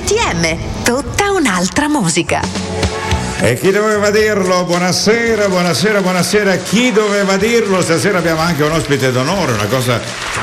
RTM, tutta un'altra musica. E chi doveva dirlo? Buonasera, buonasera, buonasera. Chi doveva dirlo? Stasera abbiamo anche un ospite d'onore, una cosa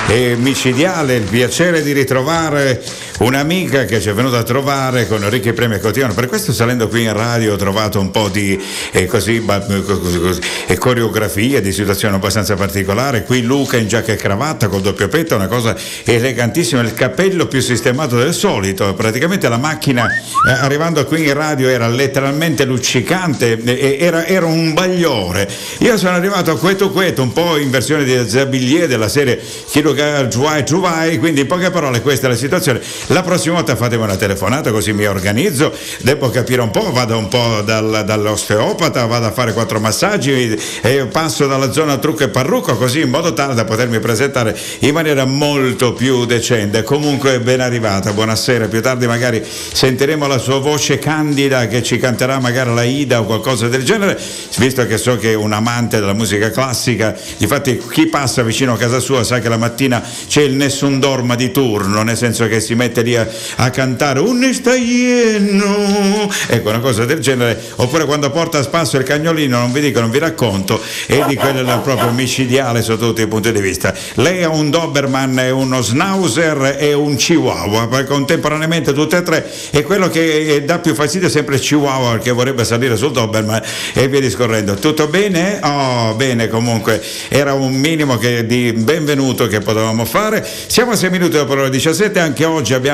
eh, micidiale, il piacere di ritrovare un'amica che ci è venuta a trovare con ricchi premi a quotidiano. Per questo salendo qui in radio ho trovato un po' di eh, così, così, così, eh, coreografia di situazione abbastanza particolare. Qui Luca in giacca e cravatta col doppio petto, una cosa elegantissima, il cappello più sistemato del solito. Praticamente la macchina eh, arrivando qui in radio era letteralmente luccicante luccicante, era, era, un bagliore. Io sono arrivato a Queto Queto, un po' in versione di Zabillier della serie Chilo Giuai Giuai, quindi in poche parole questa è la situazione. La prossima volta fatemi una telefonata così mi organizzo, devo capire un po', vado un po' dal, dall'osteopata, vado a fare quattro massaggi e passo dalla zona trucco e parrucco così in modo tale da potermi presentare in maniera molto più decente. Comunque ben arrivata, buonasera, più tardi magari sentiremo la sua voce candida che ci canterà magari la Ida o qualcosa del genere, visto che so che è un amante della musica classica, infatti chi passa vicino a casa sua sa che la mattina c'è il nessun dorma di turno, nel senso che si mette lì a, a cantare un staglieno, ecco una cosa del genere, oppure quando porta a spasso il cagnolino, non vi dico, non vi racconto, e di quello è proprio micidiale sotto tutti i punti di vista. Lei ha un Doberman, è uno Schnauzer e un Chihuahua, contemporaneamente tutte e tre, e quello che dà più fastidio è sempre il Chihuahua perché vorrebbe salire sul Doberman e via discorrendo. Tutto bene? Oh, bene comunque, era un minimo che, di benvenuto che potevamo fare. Siamo a 6 minuti dopo l'ora 17, anche oggi abbiamo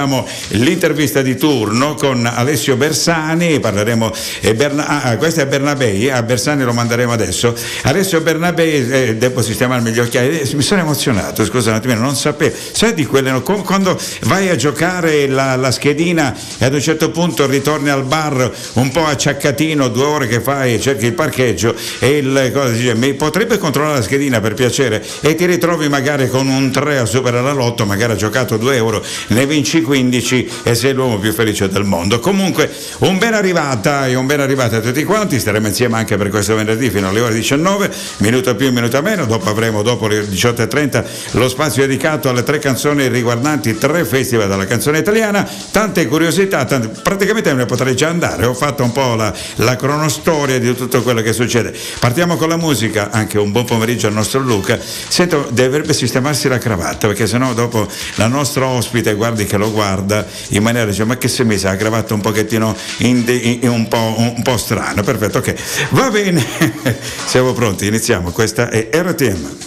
l'intervista di turno con Alessio Bersani, parleremo, eh, Berna, ah, ah questo è Bernabei, a Bersani lo manderemo adesso. Alessio Bernabei, eh, devo sistemarmi gli occhiali, eh, mi sono emozionato, scusa un attimino, non sapevo, sai di quelle, quando vai a giocare la, la schedina e ad un certo punto ritorni al bar un po' acciaccatino, due ore che fai, cerchi il parcheggio e il cosa dice, mi potrebbe controllare la schedina per piacere e ti ritrovi magari con un 3 a superare la lotto, magari ha giocato 2 euro, ne vinci 15 e sei l'uomo più felice del mondo. Comunque un ben arrivata e un ben arrivata a tutti quanti, staremo insieme anche per questo venerdì fino alle ore 19, minuto più, minuto meno, dopo avremo dopo le 18.30 lo spazio dedicato alle tre canzoni riguardanti tre festival della canzone italiana, tante curiosità, tante, praticamente me ne potrei già andare, ho fatto un po' la, la cronostoria di tutto quello che succede. Partiamo con la musica, anche un buon pomeriggio al nostro Luca. Sento, dovrebbe sistemarsi la cravatta, perché sennò dopo la nostra ospite, guardi che lo guarda in maniera, dice, ma che se mi sa la cravatta un pochettino in, in, in un, po', un po' strana. Perfetto, ok. Va bene, siamo pronti, iniziamo. Questa è RTM.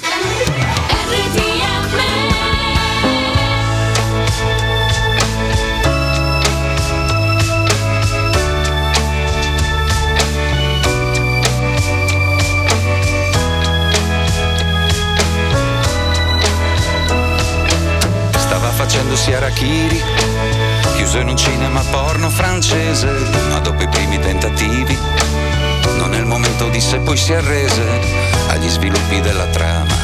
Facendosi arachiri Chiuso in un cinema porno francese Ma dopo i primi tentativi Non è il momento di se poi si arrese Agli sviluppi della trama.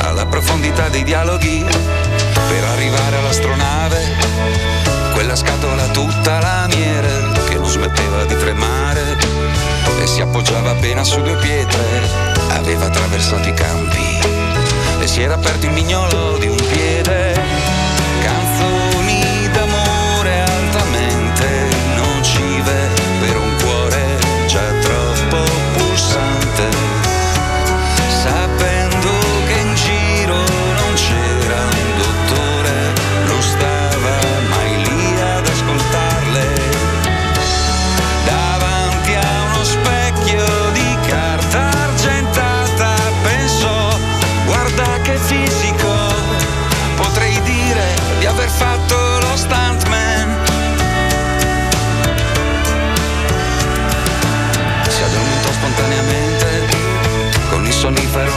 Alla profondità dei dialoghi Per arrivare all'astronave Quella scatola tutta lamiere Che non smetteva di tremare E si appoggiava appena su due pietre Aveva attraversato i campi E si era aperto il mignolo di un piede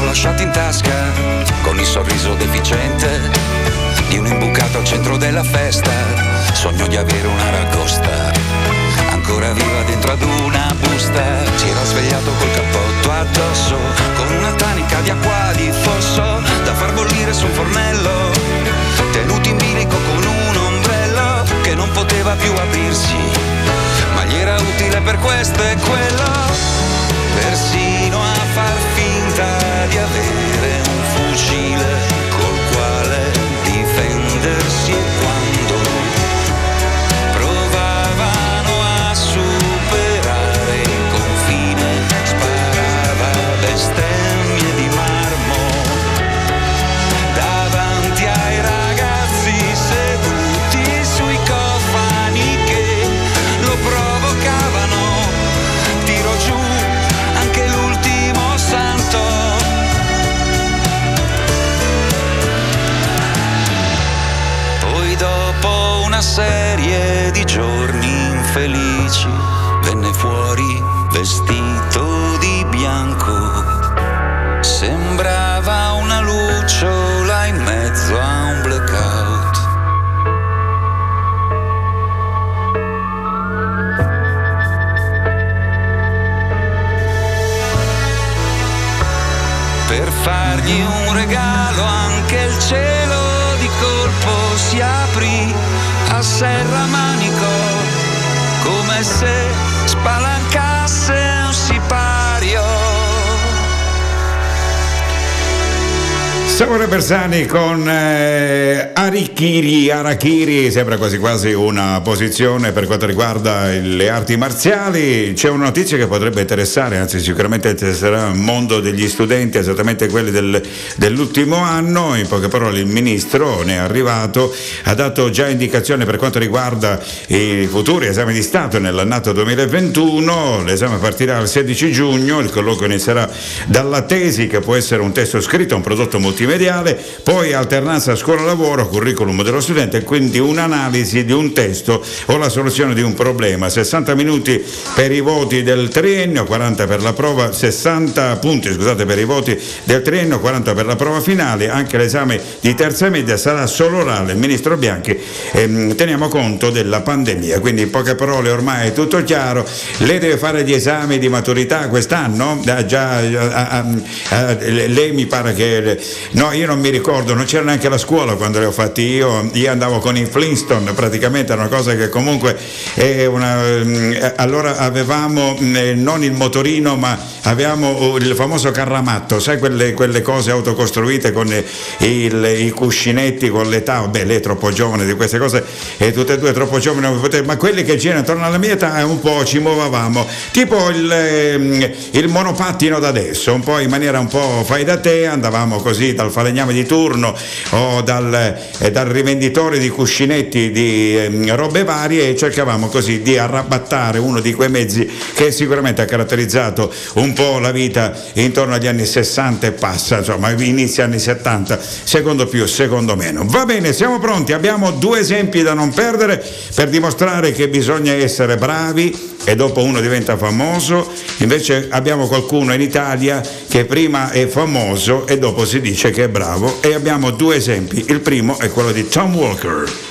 lasciati in tasca con il sorriso deficiente di un imbucato al centro della festa. Sogno di avere una ragosta ancora viva dentro ad una busta. Si era svegliato col cappotto addosso con una tanica di acqua di fosso da far bollire su un fornello. Tenuto in bilico con un ombrello che non poteva più aprirsi, ma gli era utile per questo e quello. Persino a far finta di a serramanico come se spalancasse Samuele Bersani con eh, Arikiri, Arakiri, sembra quasi quasi una posizione per quanto riguarda le arti marziali. C'è una notizia che potrebbe interessare, anzi sicuramente interesserà il mondo degli studenti, esattamente quelli del, dell'ultimo anno. In poche parole il ministro ne è arrivato, ha dato già indicazione per quanto riguarda i futuri esami di Stato nell'annato 2021. L'esame partirà il 16 giugno, il colloquio inizierà dalla tesi che può essere un testo scritto, un prodotto multimediale, poi alternanza scuola-lavoro, curriculum dello studente quindi un'analisi di un testo o la soluzione di un problema. 60 minuti per i voti del triennio, 40 per la prova, 60 punti scusate, per i voti del triennio, 40 per la prova finale, anche l'esame di terza media sarà solo orale. Ministro Bianchi, ehm, teniamo conto della pandemia, quindi in poche parole ormai è tutto chiaro. Lei deve fare gli esami di maturità quest'anno? Ah, già, ah, ah, lei mi pare che No, io non mi ricordo, non c'era neanche la scuola quando le ho fatti io, io andavo con i Flintstone, praticamente era una cosa che comunque è una... Allora avevamo non il motorino ma avevamo il famoso carramatto, sai quelle, quelle cose autocostruite con il, i cuscinetti con l'età, beh lei è troppo giovane di queste cose e tutte e due troppo giovani, ma quelli che girano intorno alla mia età un po' ci muovavamo, tipo il, il monopattino da adesso, un po' in maniera un po' fai da te, andavamo così dal falegname di turno o dal, eh, dal rivenditore di cuscinetti di eh, robe varie e cercavamo così di arrabattare uno di quei mezzi che sicuramente ha caratterizzato un po' la vita intorno agli anni 60 e passa, insomma inizia anni 70, secondo più, secondo meno. Va bene, siamo pronti, abbiamo due esempi da non perdere per dimostrare che bisogna essere bravi e dopo uno diventa famoso, invece abbiamo qualcuno in Italia che prima è famoso e dopo si dice che è bravo e abbiamo due esempi. Il primo è quello di Tom Walker.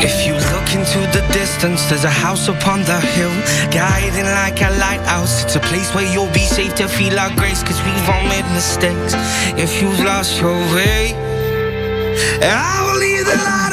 If you look into the distance, there's a house upon the hill, guiding like a lighthouse. It's a place where you'll be safe to feel our grace, cause we've all made mistakes. If you've lost your way, I will leave the light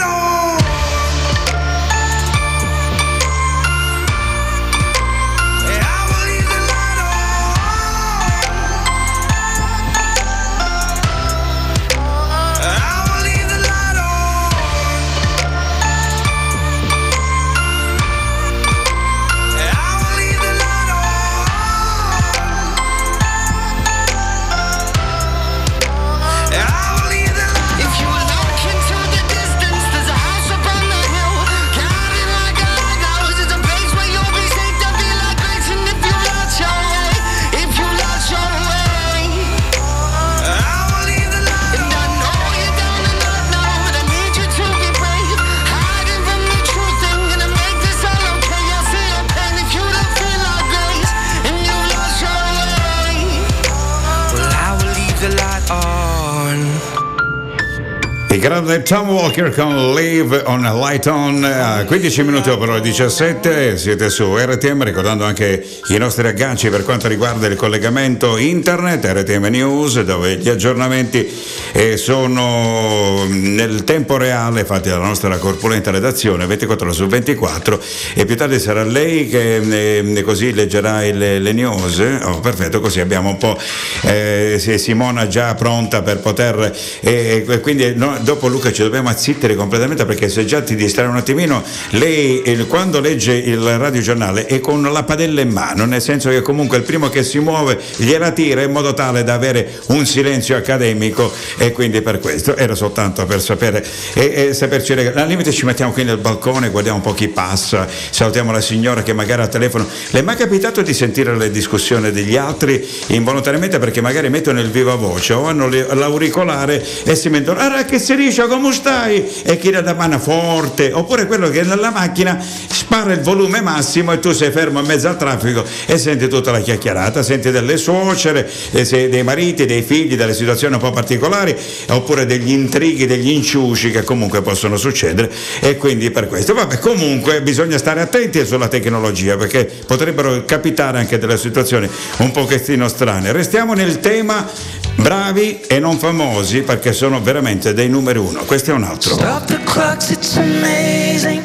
Grande Tom Walker con Live on Light On, a 15 minuti dopo le 17, siete su RTM, ricordando anche i nostri agganci per quanto riguarda il collegamento internet, RTM News, dove gli aggiornamenti eh, sono nel tempo reale fatti dalla nostra corpulenta redazione, 24 ore su 24, e più tardi sarà lei che eh, così leggerà il, le news. Oh, perfetto, così abbiamo un po' eh, Simona già pronta per poter... Eh, quindi no, dopo Luca ci dobbiamo azzittere completamente perché se già ti distrae un attimino, lei quando legge il radiogiornale è con la padella in mano, nel senso che comunque il primo che si muove gliela tira in modo tale da avere un silenzio accademico e quindi per questo era soltanto per sapere e, e saperci regalare. Al limite ci mettiamo qui nel balcone, guardiamo un po' chi passa, salutiamo la signora che magari al telefono. Le è mai capitato di sentire le discussioni degli altri involontariamente perché magari mettono il viva voce o hanno l'auricolare e si mettono, ah che si dice come stai? E chi da mano forte, oppure quello che nella macchina spara il volume massimo e tu sei fermo in mezzo al traffico e senti tutta la chiacchierata, senti delle suocere, dei mariti, dei figli, delle situazioni un po' particolari, oppure degli intrighi, degli inciuci che comunque possono succedere e quindi per questo. Vabbè, comunque bisogna stare attenti sulla tecnologia perché potrebbero capitare anche delle situazioni un pochettino strane. Restiamo nel tema bravi e non famosi perché sono veramente dei numeri uno. Questo è un altro. Stop the clocks, it's amazing.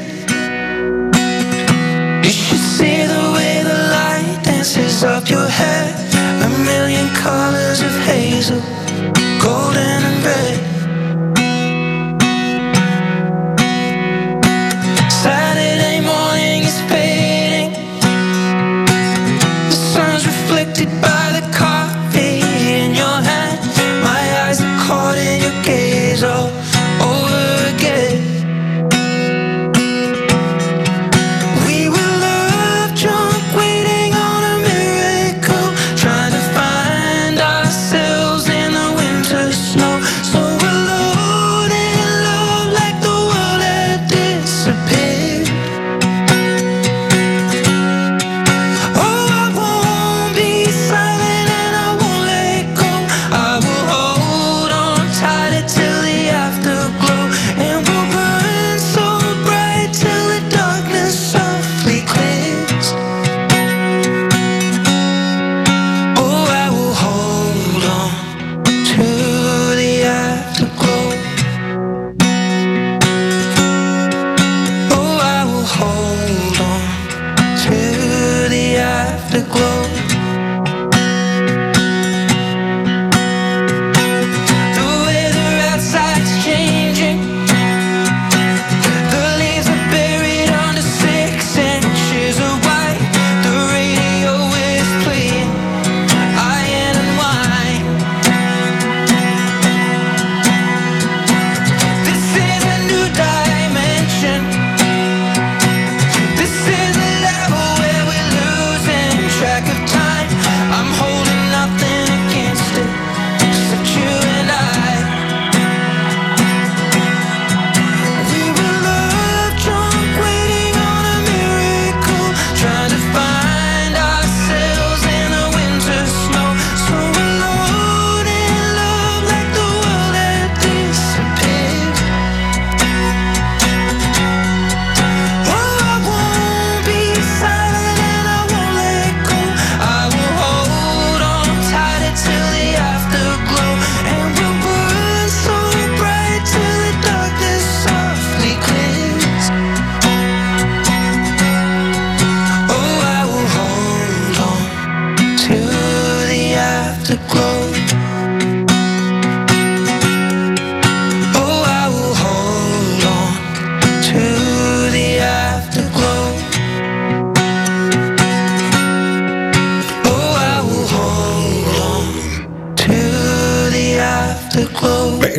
You should see the way the light dances up your head. A million colors of hazel, golden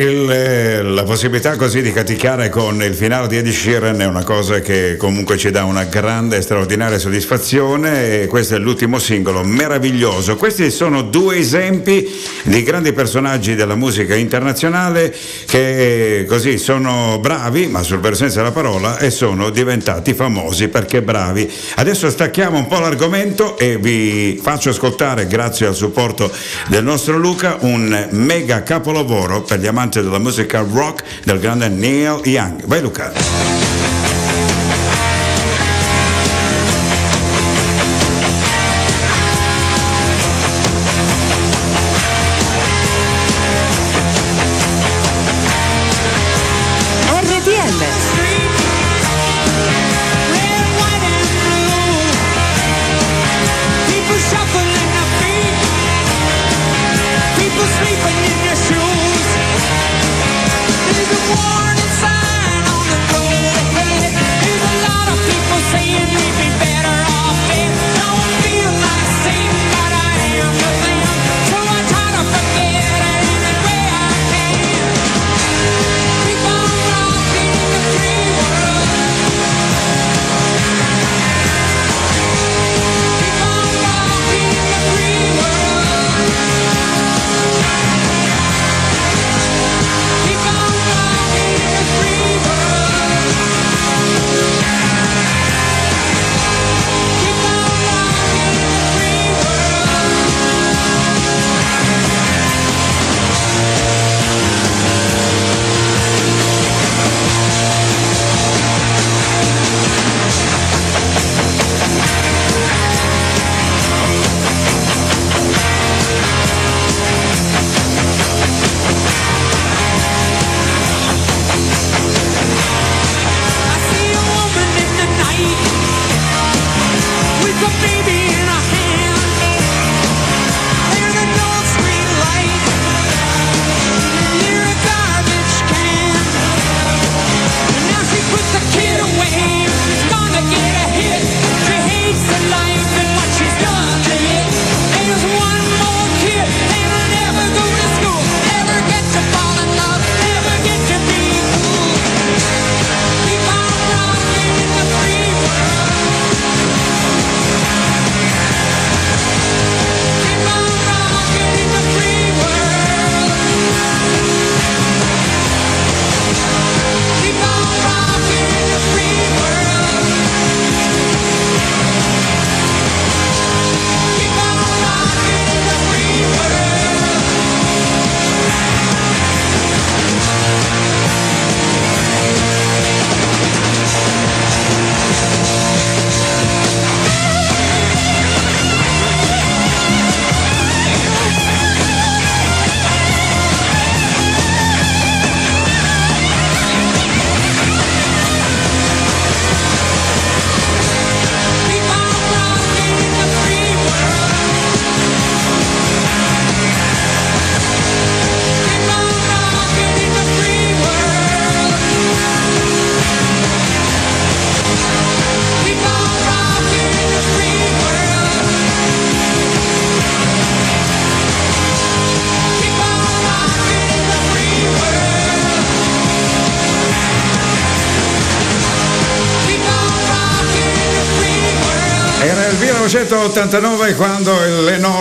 el eh, possibilità così di caticare con il finale di Ed Sheeran è una cosa che comunque ci dà una grande e straordinaria soddisfazione e questo è l'ultimo singolo meraviglioso. Questi sono due esempi di grandi personaggi della musica internazionale che così sono bravi, ma sul vero senso della parola, e sono diventati famosi perché bravi. Adesso stacchiamo un po' l'argomento e vi faccio ascoltare, grazie al supporto del nostro Luca, un mega capo capolavoro per gli amanti della musica rock del grande Neil Young. Vai Luca. 1989 quando l'enorme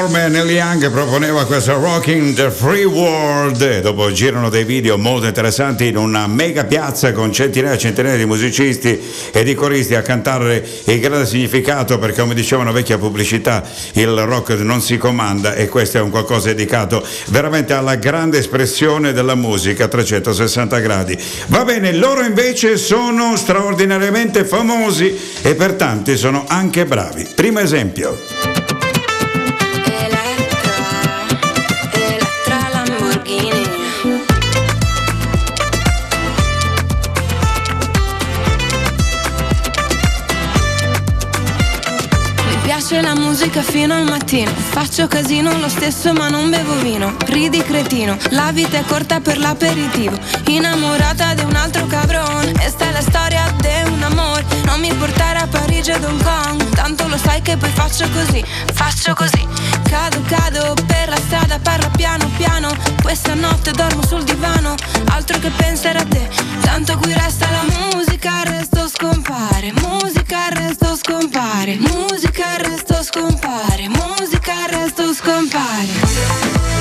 Neil Young proponeva questo Rocking the Free World. Dopo girano dei video molto interessanti in una mega piazza con centinaia e centinaia di musicisti e di coristi a cantare il grande significato perché come diceva una vecchia pubblicità il rock non si comanda e questo è un qualcosa dedicato veramente alla grande espressione della musica a 360 gradi. Va bene, loro invece sono straordinariamente famosi e per tanti sono anche bravi bravi. Primo esempio. Musica fino al mattino. Faccio casino lo stesso ma non bevo vino. Ridi cretino, la vita è corta per l'aperitivo. Innamorata di un altro cabron. E sta è la storia di un amore. Non mi portare a Parigi o Hong Kong. Tanto lo sai che poi faccio così, faccio così. Cado, cado per la strada, parlo piano piano. Questa notte dormo sul divano. Altro che pensare a te. Tanto qui resta la musica, il resto scompare. Musica, il resto scompare. Musica, il resto scompare, musica il resto scompare.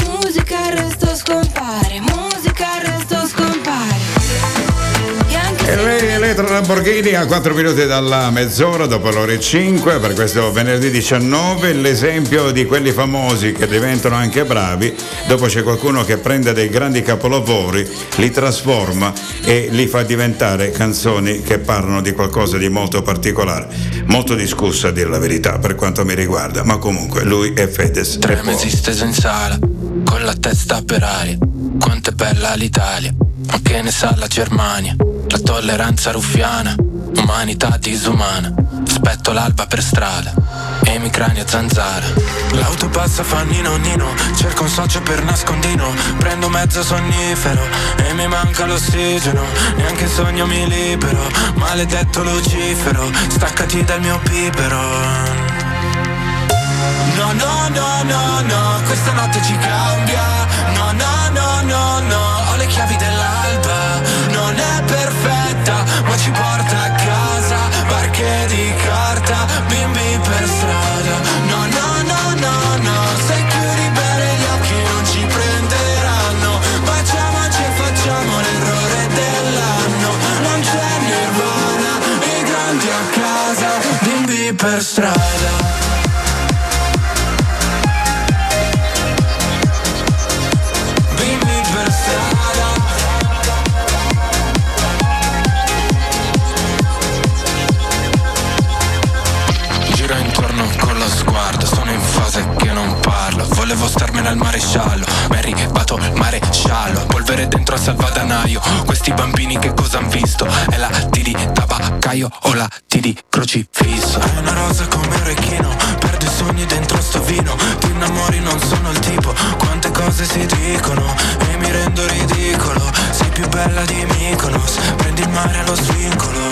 Scompare. Musica, il resto scompare. E lei Elettra Lamborghini a 4 minuti dalla mezz'ora dopo le ore 5 per questo venerdì 19 l'esempio di quelli famosi che diventano anche bravi dopo c'è qualcuno che prende dei grandi capolavori li trasforma e li fa diventare canzoni che parlano di qualcosa di molto particolare molto discussa a dire la verità per quanto mi riguarda ma comunque lui è Fedez Tre mesi steso in sala, con la testa per aria. Quanto è bella l'Italia, ma che ne sa la Germania? La tolleranza ruffiana, umanità disumana. Aspetto l'alba per strada, e mi crani a zanzara. L'auto passa fa nino nino, cerco un socio per nascondino. Prendo mezzo sonnifero e mi manca l'ossigeno. Neanche in sogno mi libero, maledetto Lucifero, staccati dal mio pibero. No, no, no, no, no, questa notte ci cambia. No, no, no, no, no, ho le chiavi dell'alba. Non è perfetta, ma ci porta a casa. Barche di carta, bimbi per strada. No, no, no, no, no, se chiudi bene gli occhi non ci prenderanno. Baciamoci e facciamo l'errore dell'anno. Non c'è nirvana, i grandi a casa, bimbi per strada. Volevo starmene al maresciallo. Ma è arrivato il maresciallo Polvere dentro al salvadanaio. Questi bambini che cosa han visto? È la T di tabaccaio o la T di crocifisso? È una rosa come un orecchino Perdo i sogni dentro sto vino. Ti innamori non sono il tipo Quante cose si dicono E mi rendo ridicolo. Sei più bella di Mykonos Prendi il mare allo svincolo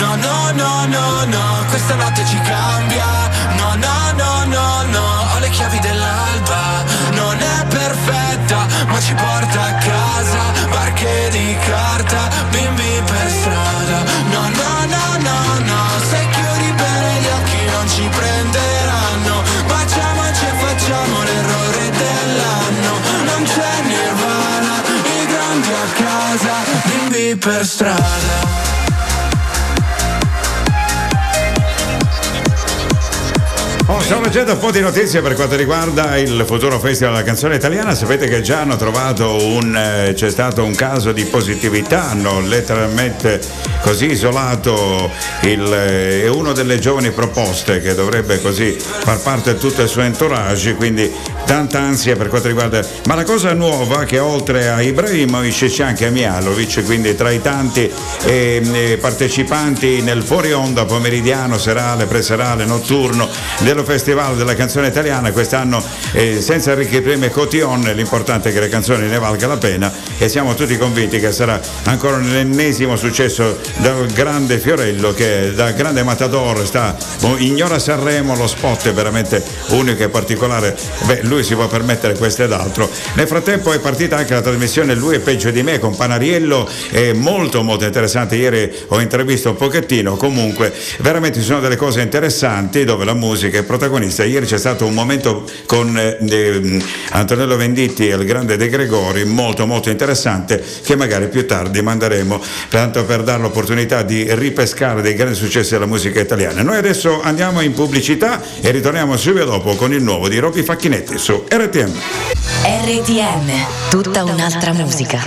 No, no, no, no, no, questa notte ci cambia. No, no, no, no, no, ho le chiavi dell'alba. Non è perfetta, ma ci porta a casa. Barche di carta, bimbi per strada. No, no, no, no, no, se stiamo leggendo un po' di notizie per quanto riguarda il futuro festival della canzone italiana. Sapete che già hanno trovato un. eh, c'è stato un caso di positività, hanno letteralmente così isolato il, eh, uno delle giovani proposte che dovrebbe così far parte di tutto il suo entourage, quindi tanta ansia per quanto riguarda. Ma la cosa nuova che oltre a Ibrahimovic c'è anche Mialovic, quindi tra i tanti eh, eh, partecipanti nel fuori onda pomeridiano, serale, preserale, notturno dello Festival della canzone italiana, quest'anno eh, senza ricchi premi e cotillon, l'importante è che le canzoni ne valga la pena e siamo tutti convinti che sarà ancora l'ennesimo successo del grande Fiorello che da grande matador sta oh, ignora Sanremo, lo spot è veramente unico e particolare, beh lui si può permettere questo ed altro. Nel frattempo è partita anche la trasmissione Lui è peggio di me con Panariello, è molto molto interessante, ieri ho intervistato un pochettino, comunque veramente ci sono delle cose interessanti dove la musica è protagonista. Ieri c'è stato un momento con eh, eh, Antonello Venditti e il grande De Gregori molto molto interessante che magari più tardi manderemo tanto per dare l'opportunità di ripescare dei grandi successi della musica italiana. Noi adesso andiamo in pubblicità e ritorniamo subito dopo con il nuovo di Robby Facchinetti su RTM. RTM, tutta un'altra musica.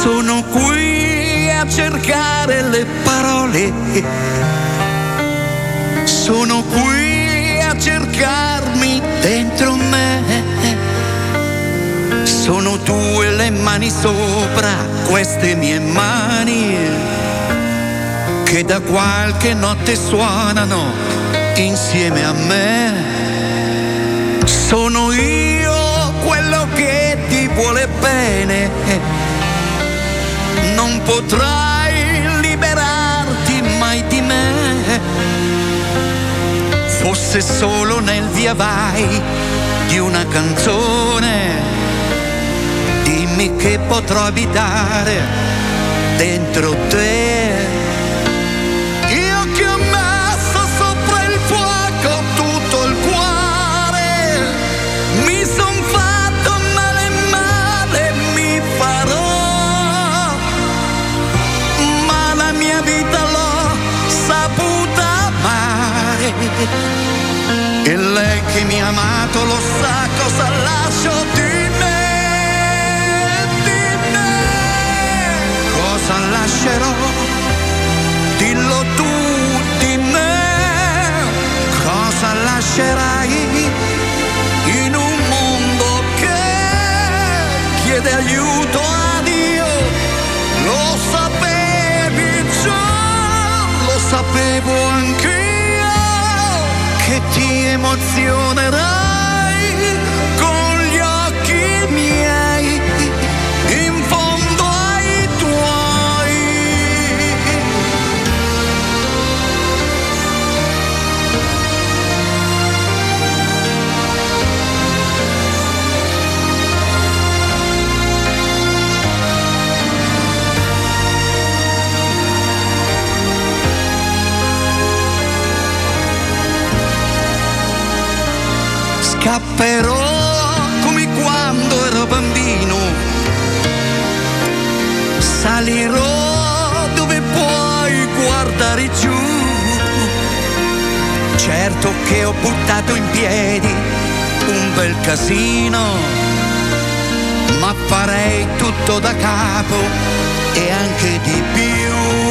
Sono qui a cercare le parole sono qui a cercarmi dentro me. Sono tue le mani sopra queste mie mani che da qualche notte suonano insieme a me. Sono io quello che ti vuole bene. Non potrai Fosse solo nel via vai di una canzone. Dimmi che potrò abitare dentro te. Amato lo sa cosa lascio di me, di me, cosa lascerò, dillo tu di me, cosa lascerai in un mondo che chiede aiuto a Dio, lo sapevi già, lo sapevo anch'io ti Scapperò come quando ero bambino. Salirò dove puoi guardare giù. Certo che ho buttato in piedi un bel casino, ma farei tutto da capo e anche di più.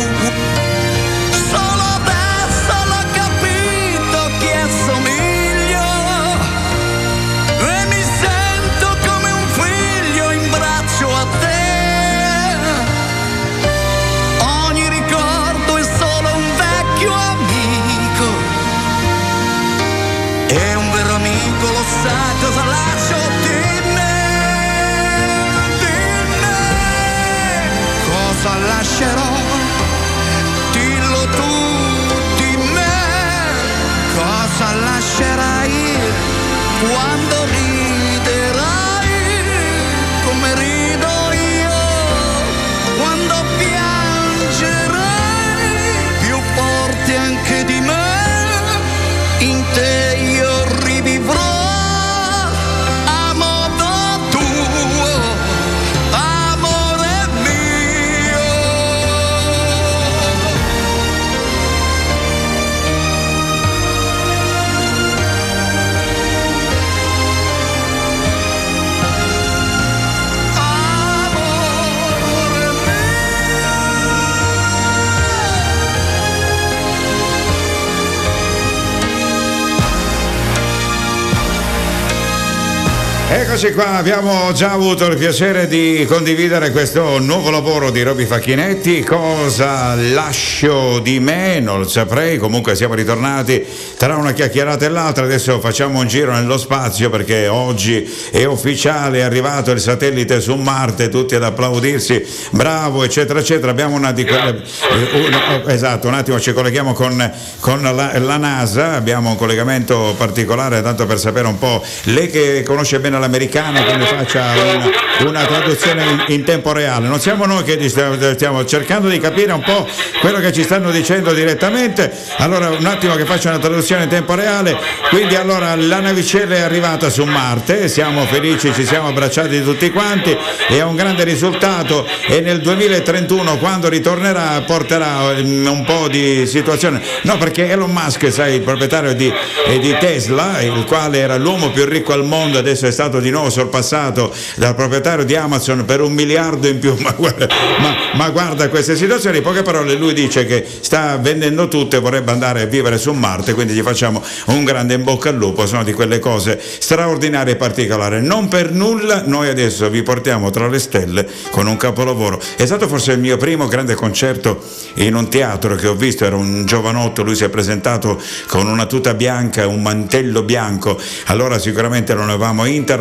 Eccoci qua, abbiamo già avuto il piacere di condividere questo nuovo lavoro di Roby Facchinetti. Cosa lascio di me? Non lo saprei, comunque siamo ritornati tra una chiacchierata e l'altra. Adesso facciamo un giro nello spazio perché oggi è ufficiale, è arrivato il satellite su Marte, tutti ad applaudirsi, bravo, eccetera, eccetera. Abbiamo una di quelle. eh, una- oh, esatto, un attimo ci colleghiamo con, con la, la NASA, abbiamo un collegamento particolare tanto per sapere un po'. Lei che conosce bene l'americano, che ne faccia una, una traduzione in, in tempo reale. Non siamo noi che stiamo, stiamo cercando di capire un po' quello che ci stanno dicendo direttamente. Allora, un attimo che faccio una traduzione in tempo reale. Quindi, allora, la navicella è arrivata su Marte, siamo felici, ci siamo abbracciati tutti quanti. È un grande risultato e nel 2031, quando ritornerà, porterà mm, un po' di situazione. No, perché Elon Musk, sai, il proprietario di, eh, di Tesla, il quale era l'uomo più ricco al mondo, adesso è stato di nuovo sorpassato dal proprietario di Amazon per un miliardo in più. Ma guarda, ma, ma guarda queste situazioni, in poche parole lui dice che sta vendendo tutto e vorrebbe andare a vivere su Marte, quindi gli facciamo un grande in bocca al lupo, sono di quelle cose straordinarie e particolari. Non per nulla noi adesso vi portiamo tra le stelle con un capolavoro. È stato forse il mio primo grande concerto in un teatro che ho visto, era un giovanotto, lui si è presentato con una tuta bianca, un mantello bianco, allora sicuramente non avevamo internet,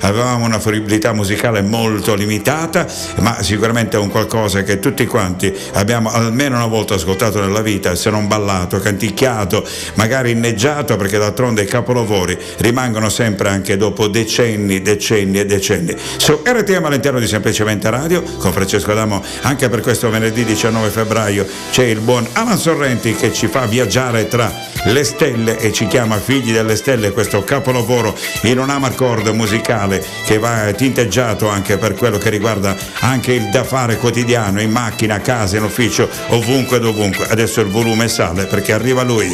avevamo una fruibilità musicale molto limitata, ma sicuramente è un qualcosa che tutti quanti abbiamo almeno una volta ascoltato nella vita, se non ballato, canticchiato, magari inneggiato, perché d'altronde i capolavori rimangono sempre anche dopo decenni, decenni e decenni. Su RTM all'interno di Semplicemente Radio, con Francesco Adamo, anche per questo venerdì 19 febbraio c'è il buon Alan Sorrenti che ci fa viaggiare tra le stelle e ci chiama Figli delle Stelle, questo capolavoro in un amarcord musicale che va tinteggiato anche per quello che riguarda anche il da fare quotidiano, in macchina, a casa, in ufficio, ovunque e dovunque. Adesso il volume sale perché arriva lui.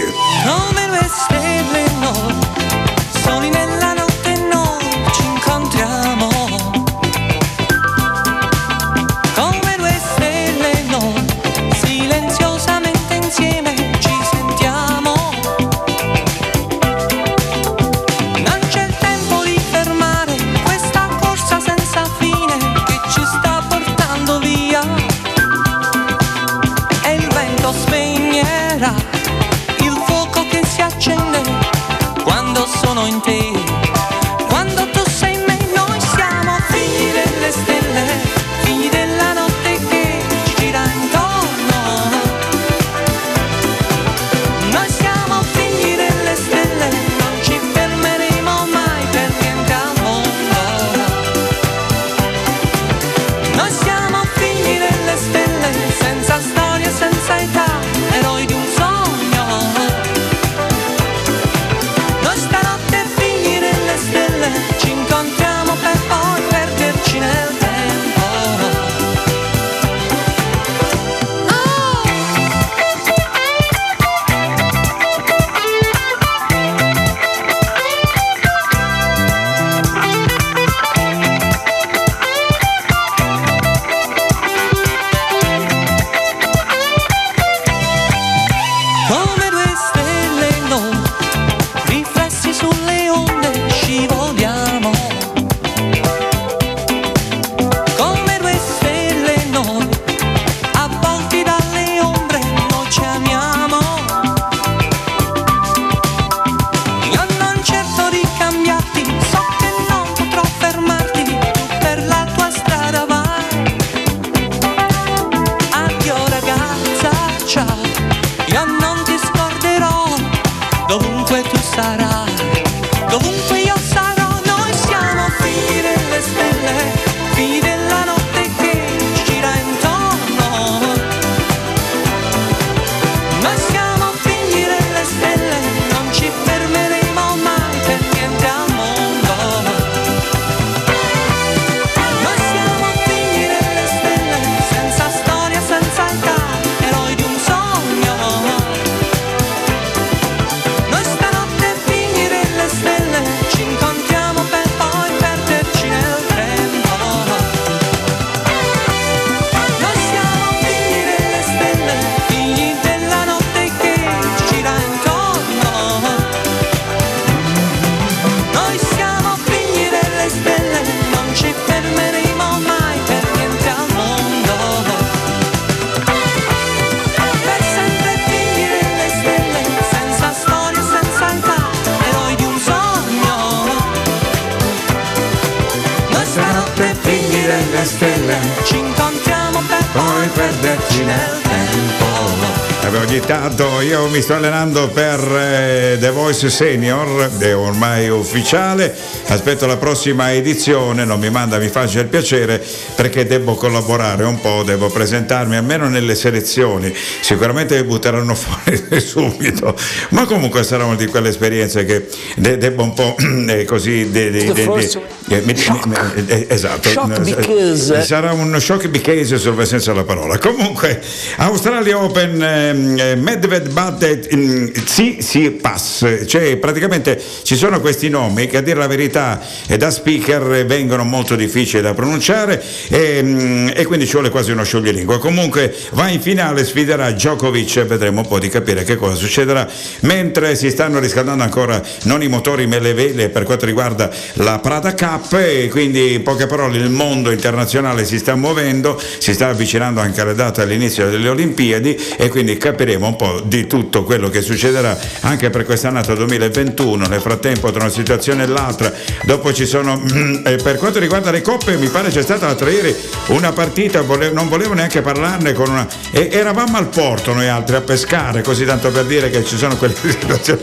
Mi sto allenando per eh, The Voice Senior, è ormai ufficiale, aspetto la prossima edizione, non mi manda, mi faccia il piacere perché devo collaborare un po', devo presentarmi almeno nelle selezioni, sicuramente mi butteranno fuori subito, ma comunque sarà una di quelle esperienze che de- devo un po' eh, così... de- de- de- eh, mi- mi- eh, esatto, Shock Eh, sarà un shock because sul senso della parola. Comunque, Australia Open, ehm, ehm, Medved Badet mm, Tsitsipas, cioè praticamente ci sono questi nomi che a dire la verità eh, da speaker vengono molto difficili da pronunciare e, mm, e quindi ci vuole quasi uno scioglilingua. Comunque va in finale, sfiderà Djokovic e vedremo un po' di capire che cosa succederà mentre si stanno riscaldando ancora non i motori ma le vele per quanto riguarda la Prada Cup e quindi in poche parole il mondo internazionale si sta muovendo, si sta avvicinando anche alla data all'inizio delle Olimpiadi e quindi capiremo un po' di tutto quello che succederà anche per quest'annata 2021. Nel frattempo tra una situazione e l'altra, dopo ci sono eh, per quanto riguarda le coppe mi pare c'è stata l'altra ieri una partita, volevo, non volevo neanche parlarne con una e, eravamo al porto noi altri a pescare, così tanto per dire che ci sono quelle situazioni,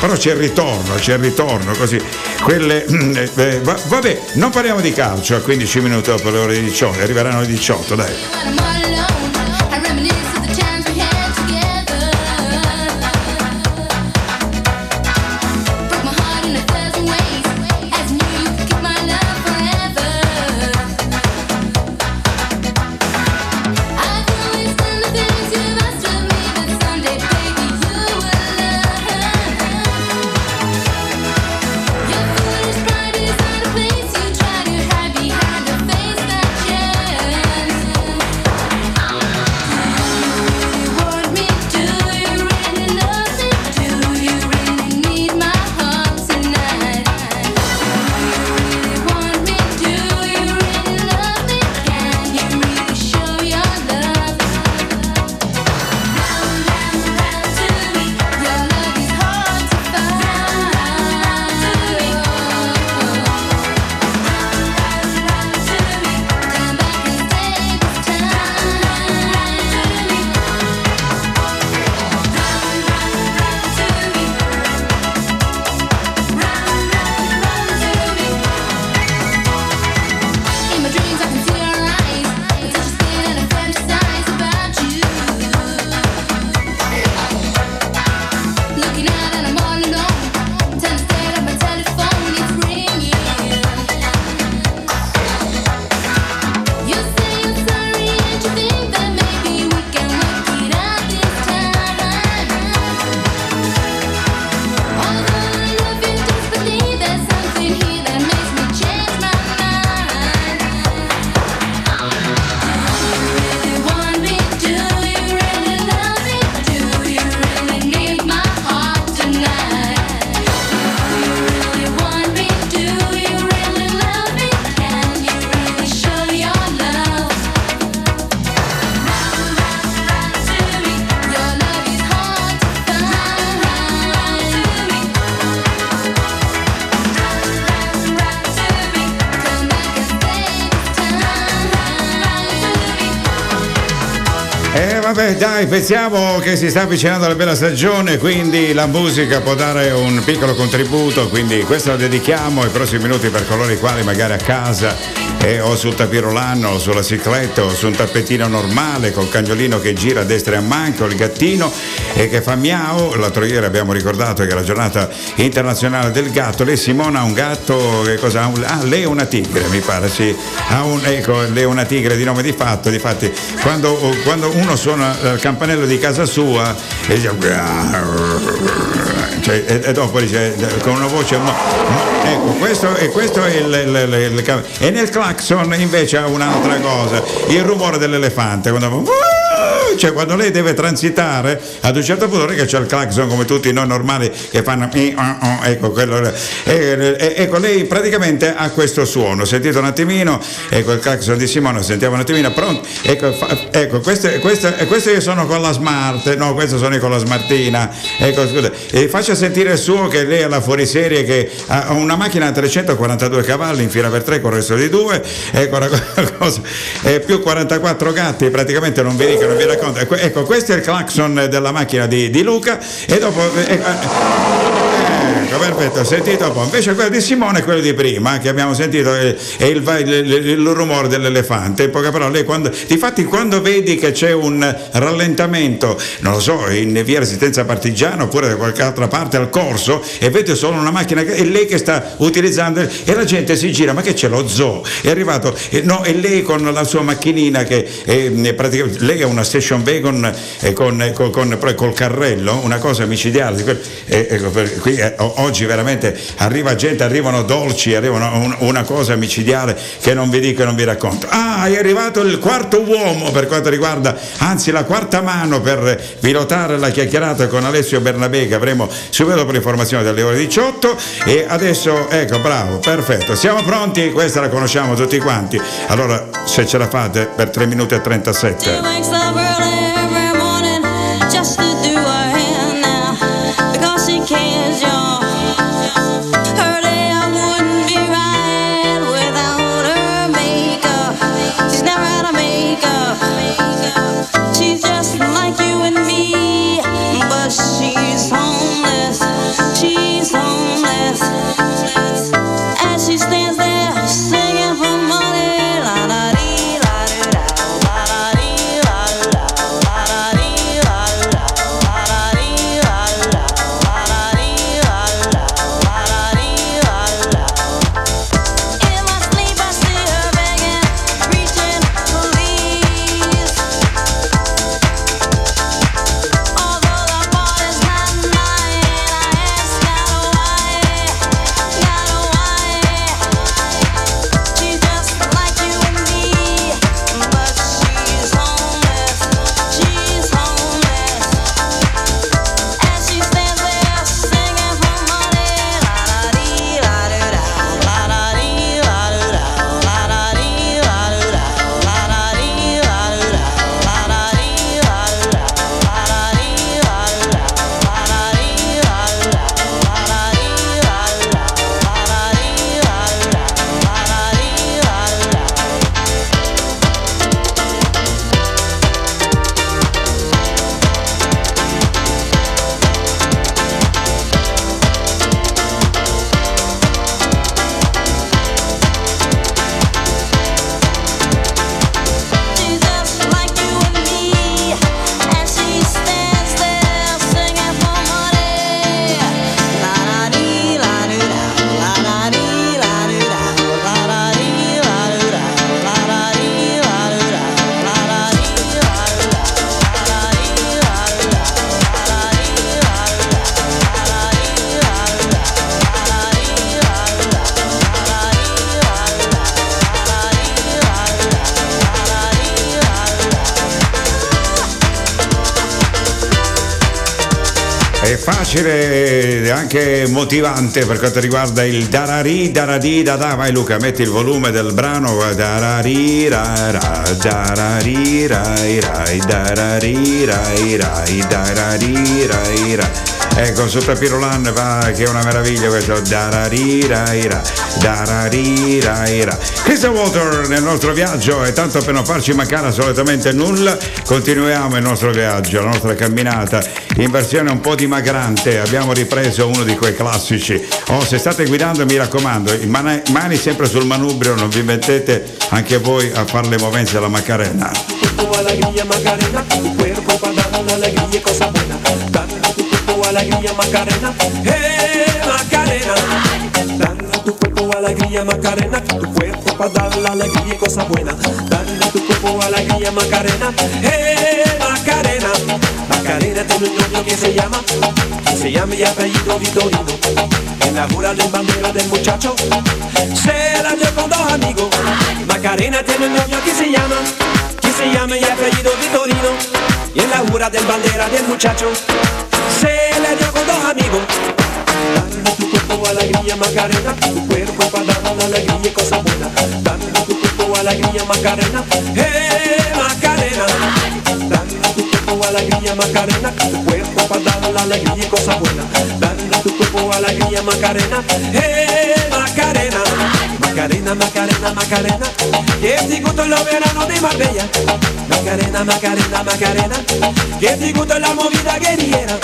però c'è il ritorno, c'è il ritorno, così. Quelle eh, eh, va, vabbè, non parliamo di calcio a 15 minuti dopo le ore 18, arriveranno le 18, dai. Vabbè, dai, pensiamo che si sta avvicinando la bella stagione, quindi la musica può dare un piccolo contributo, quindi questo lo dedichiamo ai prossimi minuti per coloro i quali magari a casa eh, o sul tapirolano o sulla cicletta o su un tappetino normale col cagnolino che gira a destra e a manco, il gattino e che fa miau. L'altro ieri abbiamo ricordato che è la giornata internazionale del gatto. Lei Simona ha un gatto, che cosa ha? Un, ah, lei è una tigre, mi pare, sì. Ha un, ecco, lei è una tigre di nome di fatto, difatti quando, quando uno suona il campanello di casa sua e dice cioè, e, e, dopo dice con una voce ecco questo, e questo è il, il, il, il, e nel clacson invece ha un'altra cosa il rumore dell'elefante quando cioè quando lei deve transitare ad un certo punto non è che c'è il clacson come tutti noi normali che fanno ecco, quello, ecco lei praticamente ha questo suono. Sentite un attimino ecco il clacson di Simone sentiamo un attimino pronto? Ecco, fa, ecco questo, questo, questo, io sono con la smart no questo sono io con la smartina. Ecco scusa e faccia sentire il suo che lei ha la fuoriserie che ha una macchina a 342 cavalli in fila per 3 con il resto di due. Ecco una cosa più 44 gatti praticamente non vi dico non vi racconto racconta. Ecco, questo è il clacson della macchina di, di Luca e dopo... Eh, ecco, perfetto, ho sentito un po'. Invece quello di Simone è quello di prima, che abbiamo sentito, è, è il, il, il, rumore dell'elefante. In poche parole, quando, difatti quando vedi che c'è un rallentamento, non lo so, in via Resistenza Partigiana oppure da qualche altra parte al corso e vedi solo una macchina, è lei che sta utilizzando e la gente si gira, ma che c'è lo zoo? È arrivato, eh, no, è lei con la sua macchinina che è, praticamente, lei è una station wagon eh, con, con, con, col carrello, una cosa micidiale. Eh, ecco, qui, eh, oggi veramente arriva gente, arrivano dolci, arrivano un, una cosa micidiale che non vi dico e non vi racconto. Ah, è arrivato il quarto uomo per quanto riguarda, anzi la quarta mano per pilotare la chiacchierata con Alessio Bernabé che avremo subito dopo l'informazione delle ore 18 e adesso, ecco, bravo, perfetto, siamo pronti? Questa la conosciamo tutti quanti. Allora, se ce la fate per 3 minuti e 37. Motivante per quanto riguarda il darari daradi da da vai Luca metti il volume del brano. Darari ra ra darari rai rai darari rai rai darari rai rai Ecco, sotto Pirolan va che è una meraviglia questo. Darariraira, darariraira. Crystal Water nel nostro viaggio e tanto per non farci mancare assolutamente nulla, continuiamo il nostro viaggio, la nostra camminata in versione un po' dimagrante. Abbiamo ripreso uno di quei classici. Oh, se state guidando mi raccomando, mani, sempre sul manubrio, non vi mettete anche voi a fare le movenze della Macarena. Cuerpo alegría Macarena, eh Macarena. Dale a tu cuerpo alegría Macarena, tu cuerpo para dar la alegría y cosas buenas. Dale a tu cuerpo alegría Macarena, eh Macarena. Macarena tiene un novio que se llama, se llama y apellido Vitorino. En la jura del bandera del muchacho, se la dio con dos amigos. Macarena tiene un novio que se llama, que se llama y apellido Vitorino. Y en la jura del bandera del muchacho se le dio con dos amigos. Dale tu cuerpo alegría Macarena, tu cuerpo para dar la alegría y cosas buenas. Dale tu cuerpo alegría Macarena, eh Macarena. Dale tu cuerpo alegría Macarena, tu cuerpo para dar la alegría y cosas buenas. Dale tu cuerpo alegría Macarena, eh Macarena. Macarena, Macarena, Macarena, que si gusto los veranos de Marbella. Macarena, Macarena, Macarena, que si gusto la movida guerrillera.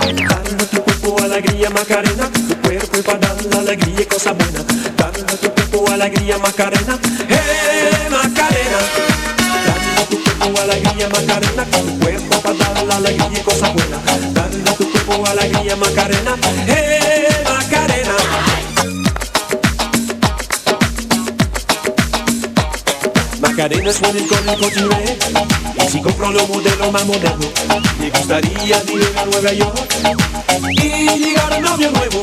Dame tu cuerpo alegría Macarena, tu cuerpo para dar la alegría y cosa buena. Dame tu cuerpo alegría Macarena, eh Macarena. Dame tu cuerpo alegría Macarena, tu cuerpo para dar la alegría y cosa buena. Dame tu cuerpo alegría. Macarena, hey Macarena suena el código Chile Y si compro los modelos más modernos Me gustaría vivir a Nueva York E llegar a novio nuovo.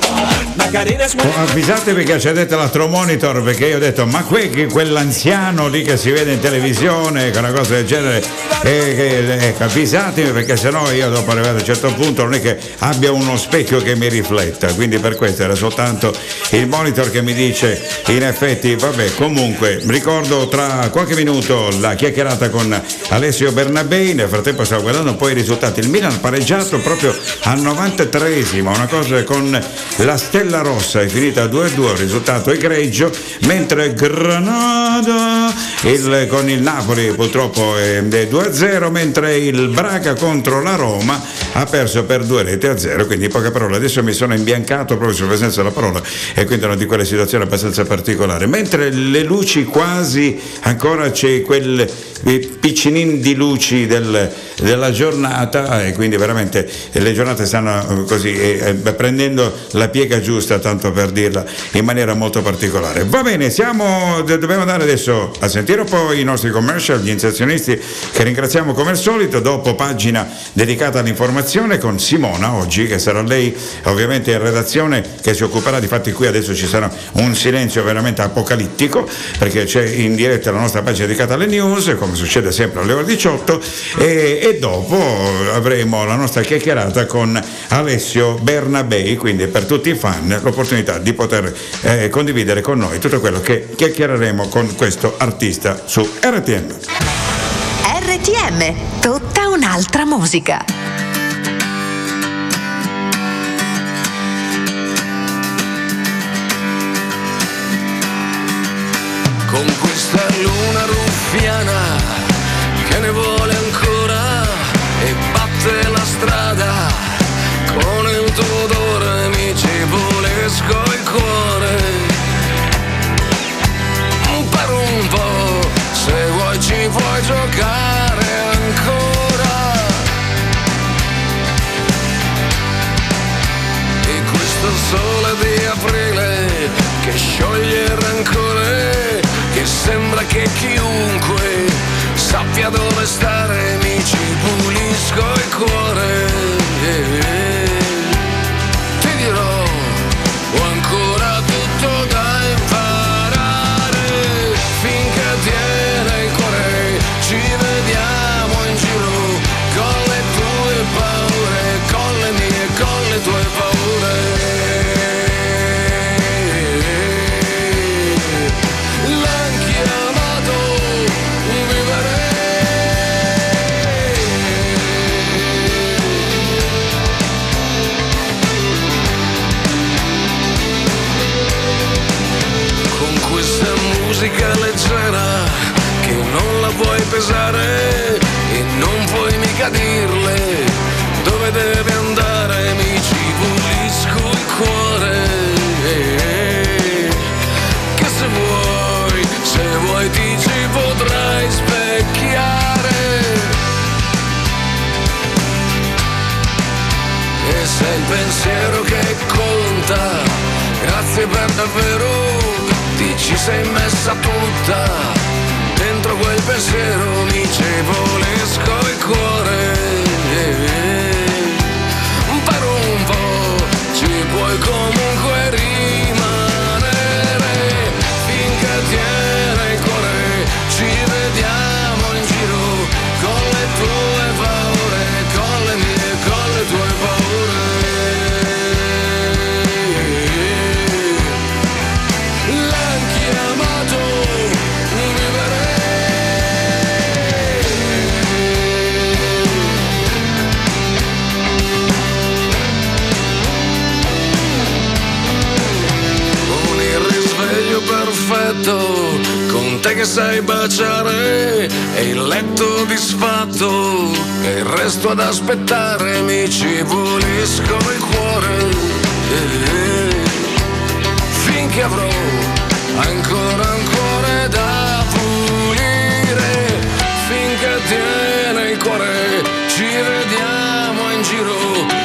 Macarena suena Oh, Avvisatevi che c'è detto l'altro monitor perché io ho detto ma que- quell'anziano lì che si vede in televisione che una cosa del genere eh, che- ecco, avvisatemi perché sennò io dopo arrivare a un certo punto non è che abbia uno specchio che mi rifletta. Quindi per questo era soltanto il monitor che mi dice in effetti vabbè comunque ricordo tra qualche minuto la chiacchierata con Alessio Bernabei. Nel frattempo stavo guardando un po' i risultati. Il Milan pareggiato proprio al 93esimo una cosa con la Stella Rossa. È finita 2-2 un risultato egregio. Mentre Granada il- con il Napoli purtroppo è 2-0 mentre il Braga contro la Roma ha perso per due reti a zero quindi in poche parole adesso mi sono imbiancato proprio sulla presenza della parola e quindi una di quelle situazioni abbastanza particolari. Mentre le luci quasi ancora c'è quel piccinin di luci del- della giornata e quindi veramente le giornate stanno eh, così eh, eh, prendendo la piega giusta tanto per dirla in maniera molto particolare. Va bene siamo do- dobbiamo andare adesso a sentire un po' i nostri commercial gli inserzionisti che ringraziamo come al solito. Dopo pagina dedicata all'informazione con Simona oggi che sarà lei ovviamente in redazione che si occuperà. Di fatti qui adesso ci sarà un silenzio veramente apocalittico perché c'è in diretta la nostra pagina dedicata alle news come succede sempre alle ore 18 e, e dopo avremo la nostra chiacchierata con Alessio Bernabei. Quindi per tutti i fan l'opportunità di poter eh, condividere con noi tutto quello che chiacchiereremo con questo artista su RTM RTM, tutta un'altra musica. con questa luna ruffiana che ne vuole ancora e batte la strada con il tuo odore mi ci pulisco il che chiunque sappia dove stare mi ci pulisco il cuore davvero, ti ci sei messa tutta Dentro quel pensiero volisco il cuore. Per un po' ci puoi comunque rimanere che sai baciare e il letto disfatto e il resto ad aspettare mi ci pulisco il cuore. Finché avrò ancora ancora da pulire, finché tiene il cuore, ci vediamo in giro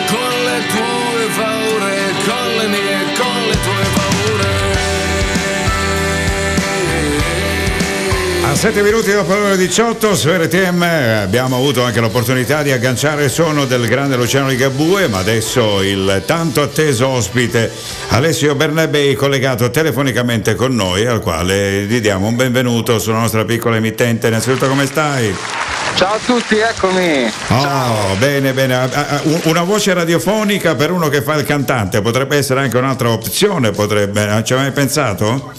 con le tue paure, A 7 minuti dopo l'ora 18 su RTM abbiamo avuto anche l'opportunità di agganciare il suono del grande Luciano Ligabue, ma adesso il tanto atteso ospite Alessio Bernabei collegato telefonicamente con noi, al quale gli diamo un benvenuto sulla nostra piccola emittente. Innanzitutto come stai? Ciao a tutti, eccomi. Oh, bene, bene. Un- Una voce radiofonica per uno che fa il cantante potrebbe essere anche un'altra opzione, potrebbe. Non ci hai mai pensato?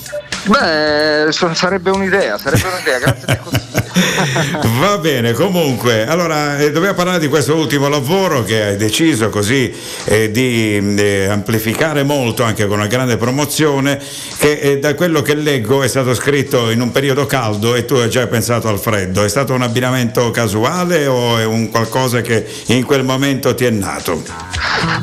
Beh, sarebbe un'idea, sarebbe un'idea, grazie del consiglio. Va bene, comunque, allora eh, dobbiamo parlare di questo ultimo lavoro che hai deciso così eh, di eh, amplificare molto anche con una grande promozione che eh, da quello che leggo è stato scritto in un periodo caldo e tu hai già pensato al freddo. È stato un abbinamento casuale o è un qualcosa che in quel momento ti è nato?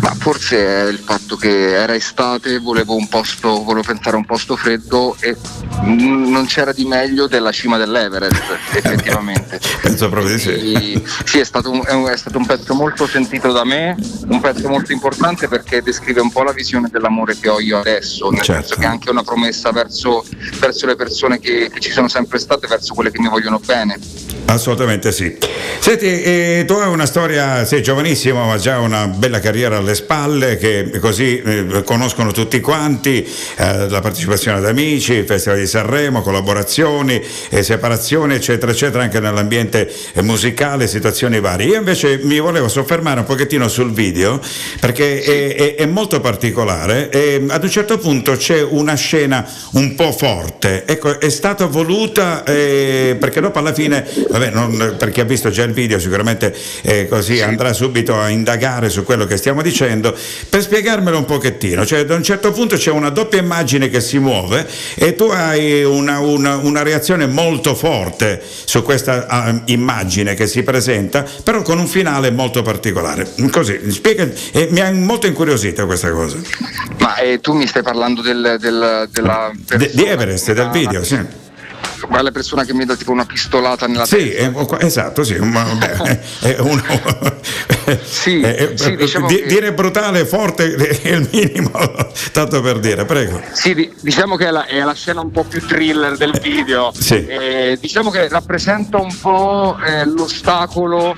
Ma forse è il fatto che era estate, volevo un posto, volevo pensare a un posto freddo e non c'era di meglio della cima dell'Everest, effettivamente. Penso proprio di sì. Sì, è stato, un- è stato un pezzo molto sentito da me, un pezzo molto importante perché descrive un po' la visione dell'amore che ho io adesso, nel Certo. senso che è anche una promessa verso, verso le persone che, che ci sono sempre state, verso quelle che mi vogliono bene. Assolutamente sì. Senti, eh, tu hai una storia, sei giovanissimo, ma già una bella carriera alle spalle, che così eh, conoscono tutti quanti, eh, la partecipazione ad amici, il Festival di Sanremo, collaborazioni, eh, separazioni, eccetera, eccetera, anche nell'ambiente eh, musicale, situazioni varie. Io invece mi volevo soffermare un pochettino sul video, perché è, è- è molto particolare e ad un certo punto c'è una scena un po' forte. Ecco, è stata voluta eh, perché dopo alla fine, vabbè, non- per chi ha visto già il video sicuramente eh, così andrà subito a indagare su quello che stiamo dicendo, per spiegarmelo un pochettino, cioè da un certo punto c'è una doppia immagine che si muove e tu hai una, una- una reazione molto forte su questa ah, immagine che si presenta, però con un finale molto particolare. Così, spiega, e mi ha molto incuriosita questa cosa. Ma eh, tu mi stai parlando del, del- della De- di Everest, del video, sì. Quella persona che mi dà tipo una pistolata nella Sì, è- esatto, sì, ma, beh, è uno- Sì, è- è- sì, diciamo di- che- dire brutale e forte è il minimo, tanto per dire, prego. Sì, di- diciamo che è la, è la scena un po' più thriller del video. Sì. Eh, diciamo che rappresenta un po' eh, l'ostacolo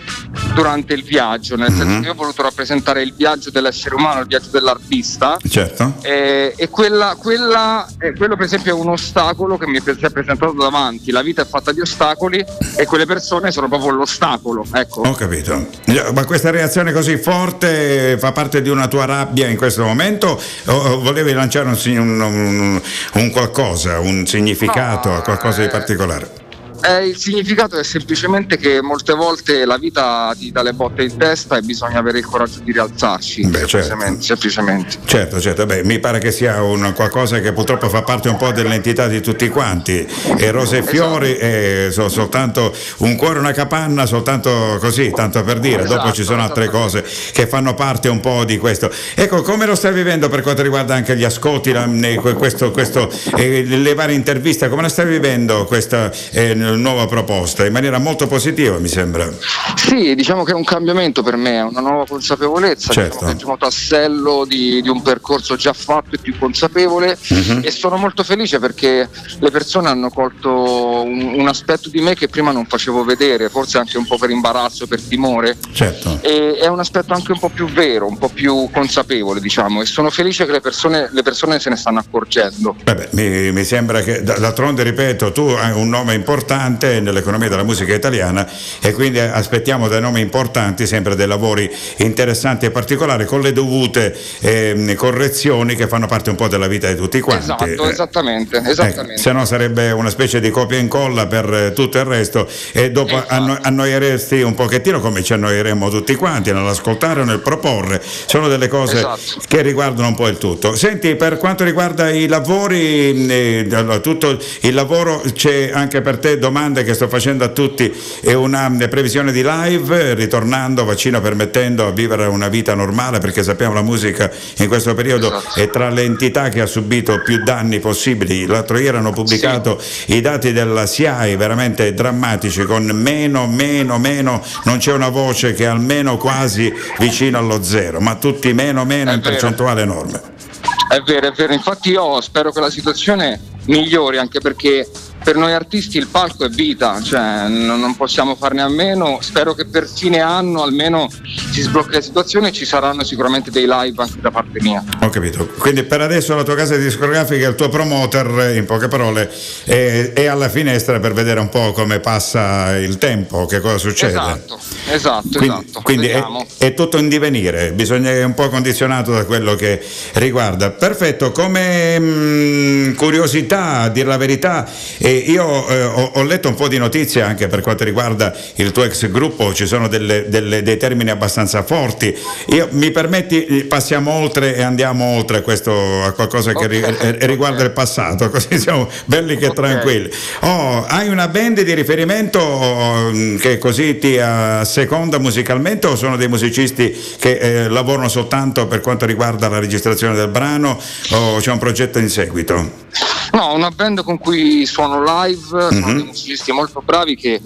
durante il viaggio, nel senso Mhm. che io ho voluto rappresentare il viaggio dell'essere umano, il viaggio dell'artista. Certo. Eh, e quella, quella, eh, quello per esempio è un ostacolo che mi si è presentato davanti. La vita è fatta di ostacoli e quelle persone sono proprio l'ostacolo. Ecco. Ho capito. Ma questa reazione così forte fa parte di una tua rabbia in questo momento o- volevi lanciare un, un- un- un qualcosa, un significato, qualcosa di particolare? Eh, il significato è semplicemente che molte volte la vita ti dà le botte in testa e bisogna avere il coraggio di rialzarci. Beh, certo. semplicemente, semplicemente. Certo, certo, beh, mi pare che sia un qualcosa che purtroppo fa parte un po' dell'entità di tutti quanti. E rose e fiori eh, sono soltanto un cuore e una capanna, soltanto così, tanto per dire. Dopo Esatto, ci sono altre cose che fanno parte un po' di questo. Ecco, come lo stai vivendo per quanto riguarda anche gli ascolti, la- questo, questo, eh, le varie interviste, come la stai vivendo questa eh, nuova proposta? In maniera molto positiva, mi sembra. Sì, diciamo che è un cambiamento per me, è una nuova consapevolezza, Certo. diciamo è il primo tassello di, di un percorso già fatto e più consapevole Mhm. e sono molto felice perché le persone hanno colto un, un aspetto di me che prima non facevo vedere, forse anche un po' per imbarazzo, per timore. Certo. E è un aspetto anche un po' più vero, un po' più consapevole, diciamo, e sono felice che le persone, le persone se ne stanno accorgendo. Vabbè, mi, mi sembra che d'altronde, ripeto, tu hai un nome importante nell'economia della musica italiana e quindi aspettiamo dai nomi importanti sempre dei lavori interessanti e particolari con le dovute ehm, correzioni che fanno parte un po' della vita di tutti quanti. Esatto, Eh, esattamente, Ecco, esattamente. se no sarebbe una specie di copia e incolla per eh, tutto il resto e dopo Esatto. anno- annoieresti un pochettino come ci annoieremo tutti quanti nell'ascoltare o nel proporre. Sono delle cose Esatto. che riguardano un po' il tutto. Senti, per quanto riguarda i lavori, eh, tutto il lavoro c'è anche per te domande che sto facendo a tutti è una eh, previsione di live, ritornando, vaccino permettendo, a vivere una vita normale, perché sappiamo la musica in questo periodo Esatto. è tra le entità che ha subito più danni possibili. L'altro ieri hanno pubblicato i dati della SIAE veramente drammatici, con meno, meno, meno, non c'è una voce che è almeno quasi vicino allo zero, ma tutti meno, meno È in vero. percentuale enorme. È vero, è vero. Infatti io spero che la situazione migliori anche perché per noi artisti il palco è vita, cioè non possiamo farne a meno. Spero che per fine anno almeno si sblocchi la situazione e ci saranno sicuramente dei live anche da parte mia. Ho capito. Quindi per adesso la tua casa discografica, il tuo promoter, in poche parole, è, è alla finestra per vedere un po' come passa il tempo, che cosa succede. Esatto, esatto, Quindi, esatto. quindi è, è tutto in divenire, bisogna è un po' condizionato da quello che riguarda. Perfetto, come mh, curiosità, a dire la verità, eh, io eh, ho, ho letto un po' di notizie anche per quanto riguarda il tuo ex gruppo, ci sono delle- delle- dei termini abbastanza forti. Io, mi permetti, passiamo oltre e andiamo oltre a, questo, a qualcosa che eh, riguarda il passato, così siamo belli che Ok. tranquilli. Oh, hai una band di riferimento mm, che così ti asseconda musicalmente o sono dei musicisti che eh, lavorano soltanto per quanto riguarda la registrazione del brano o c'è un progetto in seguito? No, una band con cui suono live, sono Mhm. dei musicisti molto bravi che,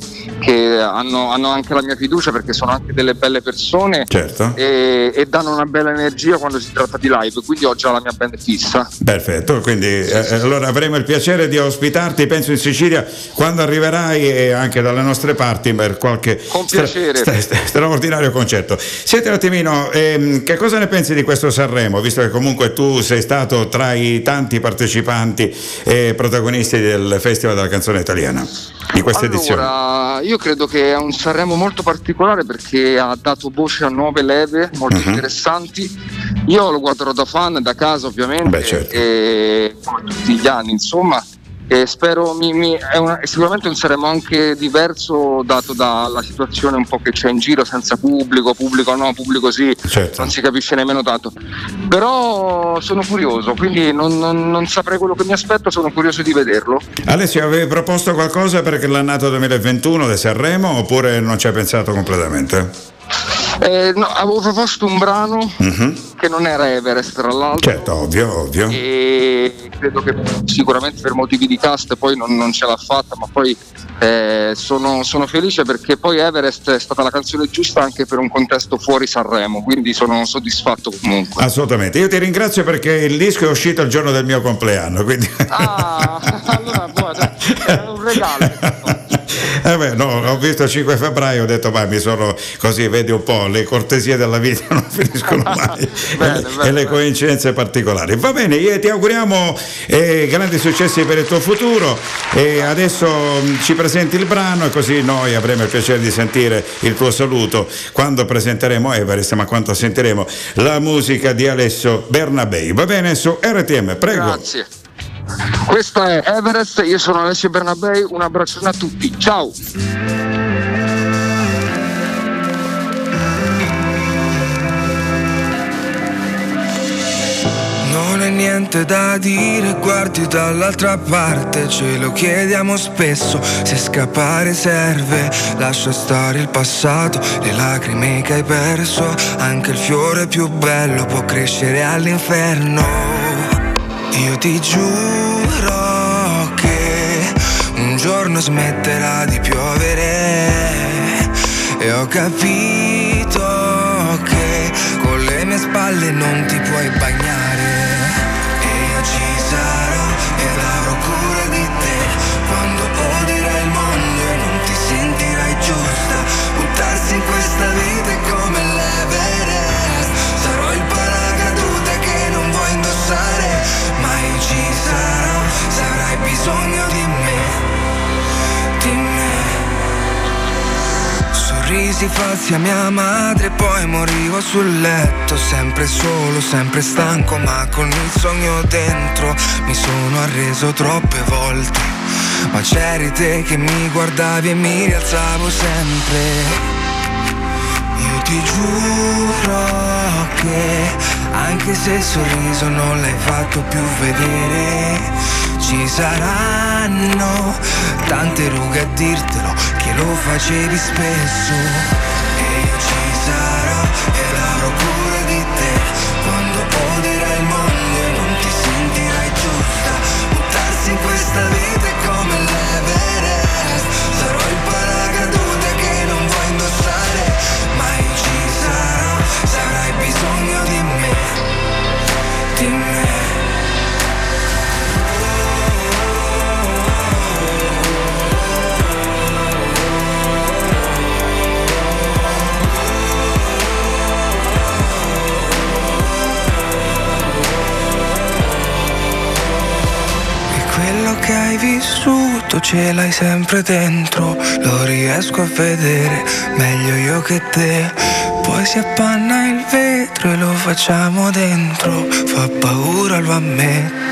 che hanno, hanno anche la mia fiducia perché sono anche delle belle persone Certo. e, e danno una bella energia quando si tratta di live, quindi ho già la mia band fissa. Perfetto, quindi eh, allora avremo il piacere di ospitarti, penso in Sicilia, quando arriverai e anche dalle nostre parti per qualche Con stra- stra- straordinario concerto. Senti un attimino, ehm, che cosa ne pensi di questo Sanremo, visto che comunque tu sei stato tra i tanti partecipanti e protagonisti del Festival della canzone italiana di questa edizione? Allora, io credo che è un Sanremo molto particolare perché ha dato voce a nuove leve molto Mhm. interessanti. Io lo guarderò da fan, da casa ovviamente, Beh, certo. e come tutti gli anni, insomma. E spero mi, mi- è, una- è sicuramente un Sanremo anche diverso dato dalla situazione un po' che c'è in giro senza pubblico, pubblico no, pubblico sì, Certo. non si capisce nemmeno tanto. Però sono curioso, quindi non, non- non saprei quello che mi aspetto, sono curioso di vederlo. Alessio, avevi proposto qualcosa per l'annato 2021 di Sanremo oppure non ci hai pensato completamente? Eh, no, avevo proposto un brano Mhm. Che non era Everest tra l'altro. Certo, ovvio, ovvio. e credo che sicuramente per motivi di cast poi non, non ce l'ha fatta ma poi eh, sono, sono felice perché poi Everest è stata la canzone giusta anche per un contesto fuori Sanremo quindi sono soddisfatto comunque. Assolutamente, io ti ringrazio perché il disco è uscito il giorno del mio compleanno, quindi... ah allora guarda è un regalo. Eh beh, no, ho visto il 5 febbraio, ho detto, ma mi sono così, vedi un po', le cortesie della vita non finiscono mai Bene, e, bene, e le coincidenze particolari. Va bene, io ti auguriamo eh, grandi successi per il tuo futuro e adesso mh, ci presenti il brano e così noi avremo il piacere di sentire il tuo saluto quando presenteremo Everest, ma quando sentiremo la musica di Alessio Bernabei. Va bene, su RTM, prego. grazie questa è Everest io sono Alessio Bernabei un abbraccione a tutti ciao niente da dire, guardi dall'altra parte, ce lo chiediamo spesso, se scappare serve, lascia stare il passato, le lacrime che hai perso, anche il fiore più bello può crescere all'inferno. Io ti giuro che un giorno smetterà di piovere e ho capito che con le mie spalle non ti puoi bagnare. Sorrisi falsi a mia madre, poi morivo sul letto, sempre solo, sempre stanco, ma con il sogno dentro mi sono arreso troppe volte. Ma c'eri te che mi guardavi e mi rialzavo sempre. Io ti giuro che anche se il sorriso non l'hai fatto più vedere, ci saranno tante rughe a dirtelo che lo facevi spesso. E io ci sarò e avrò cura che hai vissuto ce l'hai sempre dentro, lo riesco a vedere meglio io che te. Poi si appanna il vetro e lo facciamo dentro, fa paura, lo ammetto.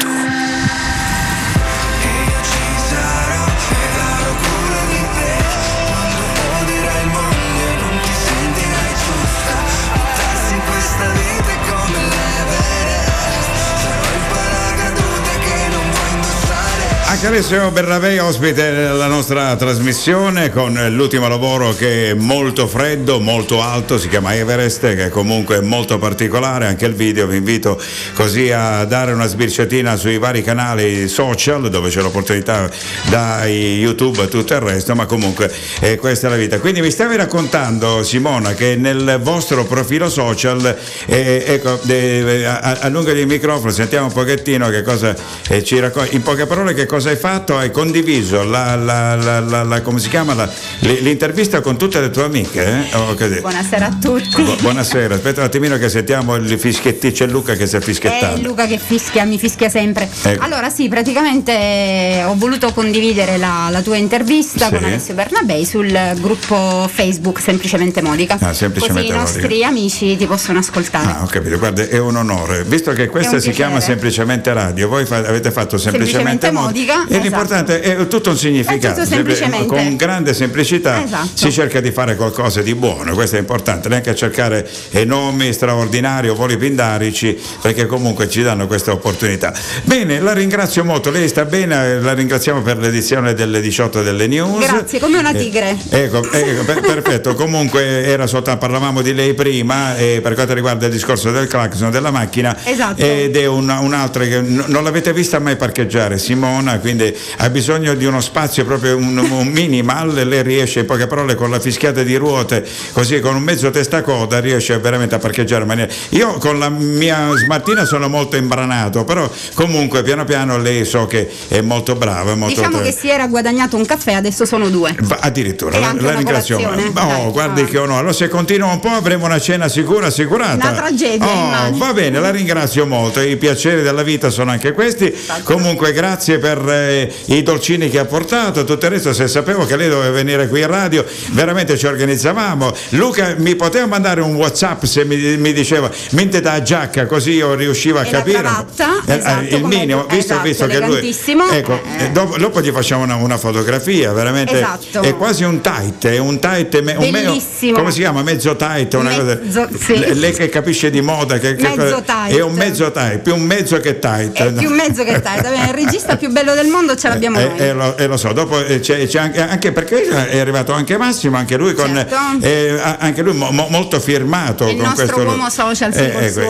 Alessio Bernabei ospite della nostra trasmissione con l'ultimo lavoro che è molto freddo, molto alto, si chiama Everest, che è comunque molto particolare, anche il video vi invito così a dare una sbirciatina sui vari canali social dove c'è l'opportunità da YouTube e tutto il resto, ma comunque eh, questa è la vita. Quindi mi stavi raccontando Simona che nel vostro profilo social, eh, ecco, eh, allungagli il microfono, sentiamo un pochettino che cosa eh, ci racconti, in poche parole che cosa hai fatto? Hai condiviso la, la- la- come si chiama, l'intervista con tutte le tue amiche? eh? Oh. Buonasera a tutti. Bu- buonasera, aspetta un attimino che sentiamo il fischiettino, c'è Luca che si è È fischiettato. Luca che fischia, mi fischia sempre. Ecco. Allora sì, praticamente eh, ho voluto condividere la, la tua intervista Sì. con Alessio Bernabei sul gruppo Facebook Semplicemente Modica. Ah, Semplicemente Così i Modica. nostri amici ti possono ascoltare. Ah, ho capito, guarda, è un onore. Visto che questa È si chiama piacere. semplicemente radio, voi fa- avete fatto semplicemente, Semplicemente modica, modica, e l'importante è tutto un significato. Tutto. Con grande semplicità Esatto. si cerca di fare qualcosa di buono, questo è importante, neanche a cercare eh, nomi straordinari o voli pindarici, perché comunque ci danno questa opportunità. Bene, la ringrazio molto, lei sta bene, la ringraziamo per l'edizione delle 18 delle news. Grazie, come una Eh, tigre. Ecco, ecco, per- perfetto. Comunque era soltanto, parlavamo di lei prima eh, per quanto riguarda il discorso del clacson della macchina Esatto. ed è un- un'altra che non l'avete vista mai parcheggiare Simona, quindi ha bisogno di uno spazio proprio un, un minimal, lei riesce in poche parole con la fischiata di ruote, così con un mezzo testacoda riesce veramente a parcheggiare in maniera. Io con la mia smattina sono molto imbranato, però comunque piano piano lei so che è molto brava, è molto Diciamo che si era guadagnato un caffè, adesso sono due. Addirittura, E la, la ringrazio. Oh, guardi ah. che onore. Allora, se continua un po' avremo una cena sicura, assicurata. Una tragedia, Oh, va bene, la ringrazio molto. I piaceri della vita sono anche questi. Comunque, grazie per eh, i dolcini che ha portato. Tutto il resto, se sapevo che lei doveva venire qui in radio, veramente ci organizzavamo. Luca mi poteva mandare un WhatsApp se mi, mi diceva mente da giacca, così io riuscivo a E la capire. cravatta, Eh, eh, esatto, il minimo, visto, esatto, visto che lui. Ecco, Eh. eh, dopo, dopo gli facciamo una, una fotografia, veramente. Esatto. È quasi un tight, è un tight, un Bellissimo. come si chiama? Mezzo tight, una Mezzo- cosa. sì. Le- Lei che capisce di moda, che, che tight. È un mezzo tight, più un mezzo che tight. È più mezzo che bene, Il regista più bello del mondo ce l'abbiamo Eh, noi. eh, lo, eh, lo so, dopo eh, c'è, c'è anche, anche perché è arrivato anche Massimo, anche lui con Certo. eh, anche lui mo- mo- molto firmato Il con nostro questo uomo social, Eh, ecco,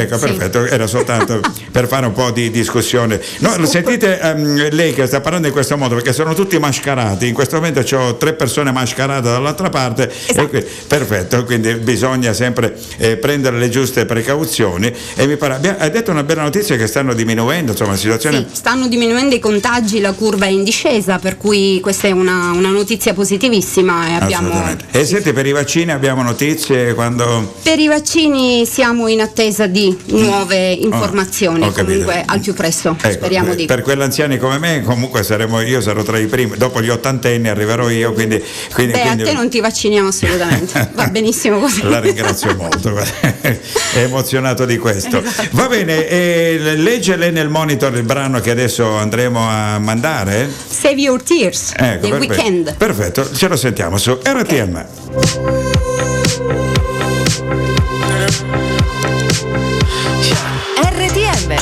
ecco, sì. perfetto, era soltanto per fare un po' di discussione. No, sentite ehm, lei che sta parlando in questo modo perché sono tutti mascherati. In questo momento ho tre persone mascherate dall'altra parte. Esatto. Qui- perfetto, quindi bisogna sempre prendere le giuste precauzioni. E mi pare, hai detto una bella notizia che stanno diminuendo, insomma, la situazione. Sì, stanno diminuendo i contagi, la curva è in discesa, per cui questa è una, una notizia positivissima e abbiamo. E senti, per i vaccini abbiamo notizie quando. per i vaccini siamo in attesa di nuove informazioni, ho capito. comunque al più presto, Ecco, speriamo eh, di. Per quelli anziani come me, comunque saremo, io sarò tra i primi, dopo gli ottantenni arriverò io, quindi. quindi, Beh, quindi- a te non ti vacciniamo assolutamente, va benissimo così. La ringrazio molto, è emozionato di questo. Esatto. Va bene, e legge lei nel monitor il brano che adesso andremo a mandare? Save Your Tears, ecco, The perfetto. Weekend. Perfetto, ce lo sentiamo su RTM. RTM.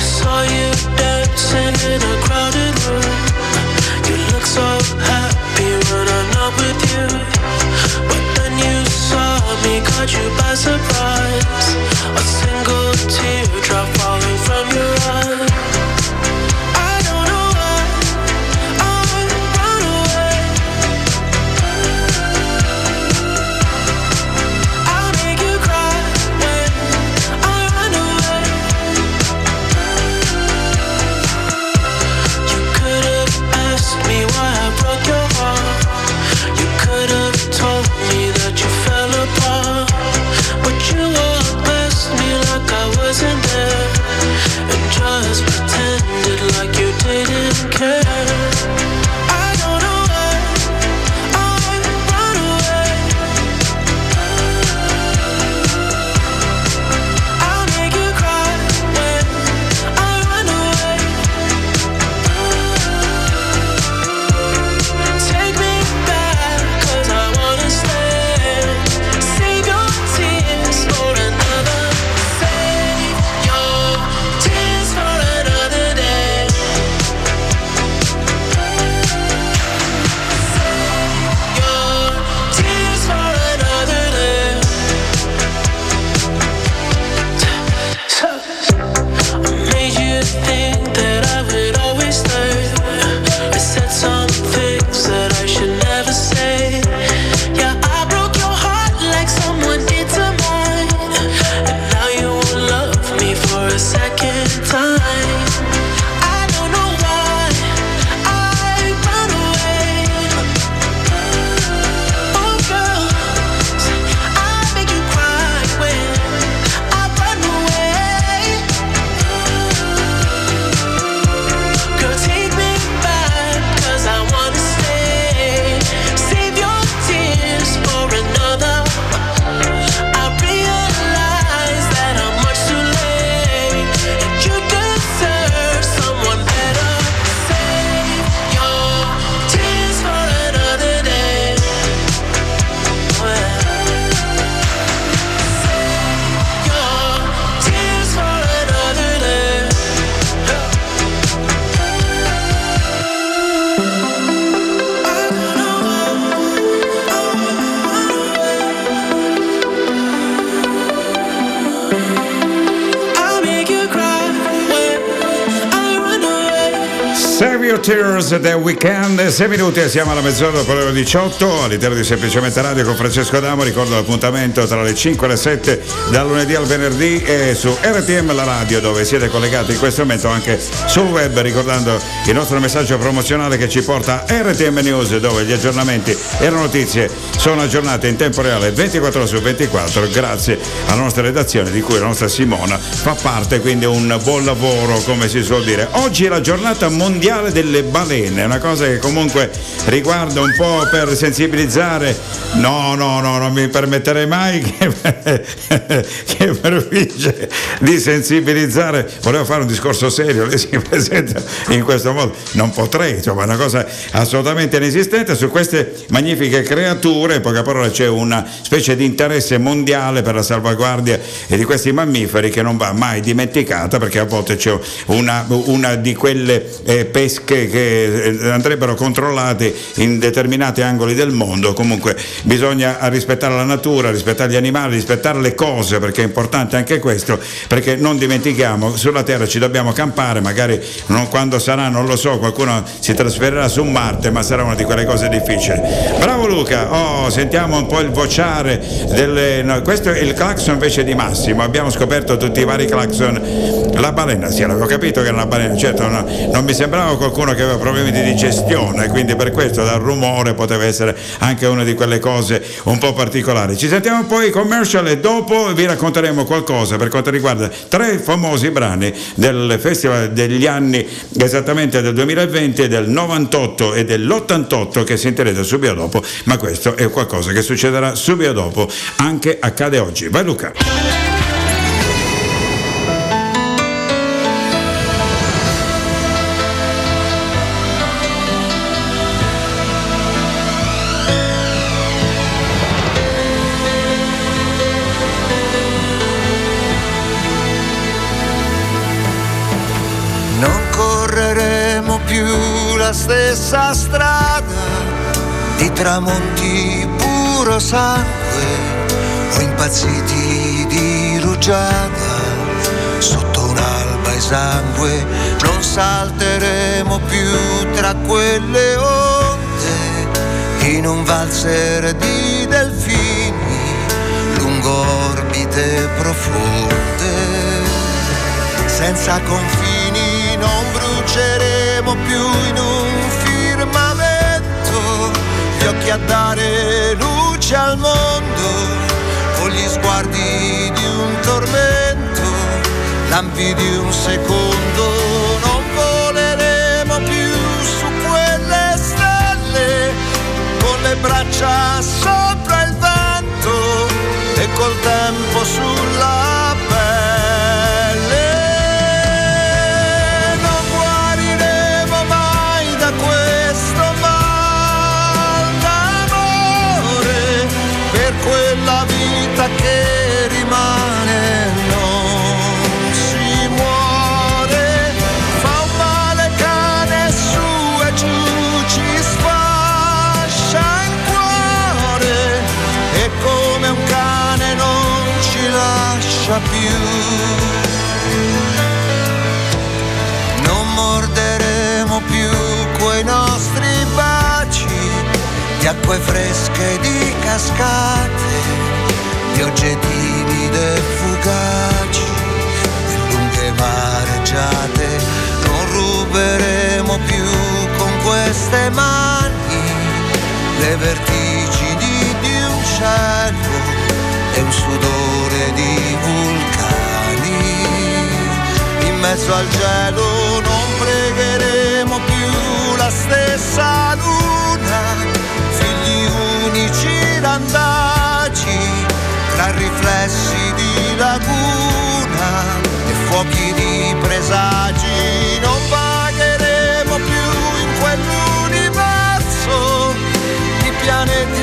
Your Tears The Weekend, 6 minuti siamo alla mezz'ora dopo le ore 18 all'interno di Semplicemente Radio con Francesco Adamo, ricordo l'appuntamento tra le 5 e le 7 dal lunedì al venerdì e su RTM la radio dove siete collegati in questo momento anche sul web ricordando il nostro messaggio promozionale che ci porta a RTM News dove gli aggiornamenti e le notizie sono aggiornate in tempo reale 24 ore su 24 grazie alla nostra redazione di cui la nostra Simona fa parte quindi un buon lavoro come si suol dire. Oggi è la giornata mondiale delle balene una cosa che comunque riguarda un po' per sensibilizzare no no no non mi permetterei mai che, che prefigge di sensibilizzare. Volevo fare un discorso serio lei si presenta in questo modo. Non potrei insomma è una cosa assolutamente inesistente. Su queste magnifiche creature in poche parole c'è una specie di interesse mondiale per la salvaguardia di questi mammiferi che non va mai dimenticata perché a volte c'è una, una di quelle eh, pesche che eh, andrebbero controllate in determinati angoli del mondo. Comunque bisogna rispettare la natura rispettare gli animali rispettare le cose perché è importante anche questo perché non dimentichiamo sulla terra ci dobbiamo campare magari non- quando sarà non lo so qualcuno si trasferirà su Marte ma sarà una di quelle cose difficili. Bravo Luca! Oh sentiamo un po' il vociare delle no, questo è il clacson invece di Massimo. Abbiamo scoperto tutti i vari clacson. La balena sì l'avevo capito che era una balena certo no, non mi sembrava qualcuno che aveva problemi di digestione quindi per questo dal rumore poteva essere anche una di quelle cose un po' particolari. Ci sentiamo poi commercial e dopo vi racconteremo qualcosa per quanto riguarda tre famosi brani del festival degli anni esattamente del 2020 del 98 e dell'88 che sentirete subito dopo ma questo è qualcosa che succederà subito dopo. Anche accade oggi. Vai Luca stessa strada di tramonti puro sangue o impazziti di rugiada sotto un'alba esangue non salteremo più tra quelle onde in un valzer di delfini lungo orbite profonde. Senza confini non bruceremo più in un gli occhi a dare luce al mondo, con gli sguardi di un tormento, lampi di un secondo. Non voleremo più su quelle stelle, con le braccia sopra il vento e col tempo sulla acque fresche di cascate, di oggettivi e fugaci, di lunghe mareggiate. Non ruberemo più con queste mani le vertigini di un cielo e un sudore di vulcani in mezzo al gelo non pregheremo più la stessa unici randaci, tra riflessi di laguna e fuochi di presagi, non vagheremo più in quell'universo di pianeti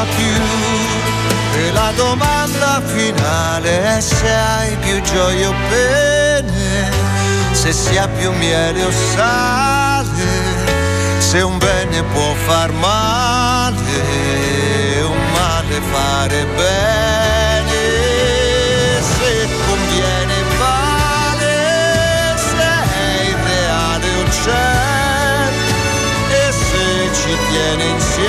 lascia più. E la domanda finale è se hai più gioia o pene, se si ha più miele o sale, se un bene può far male, un male fare bene, se conviene vale, se è irreale o c'è, e se ci tiene insieme,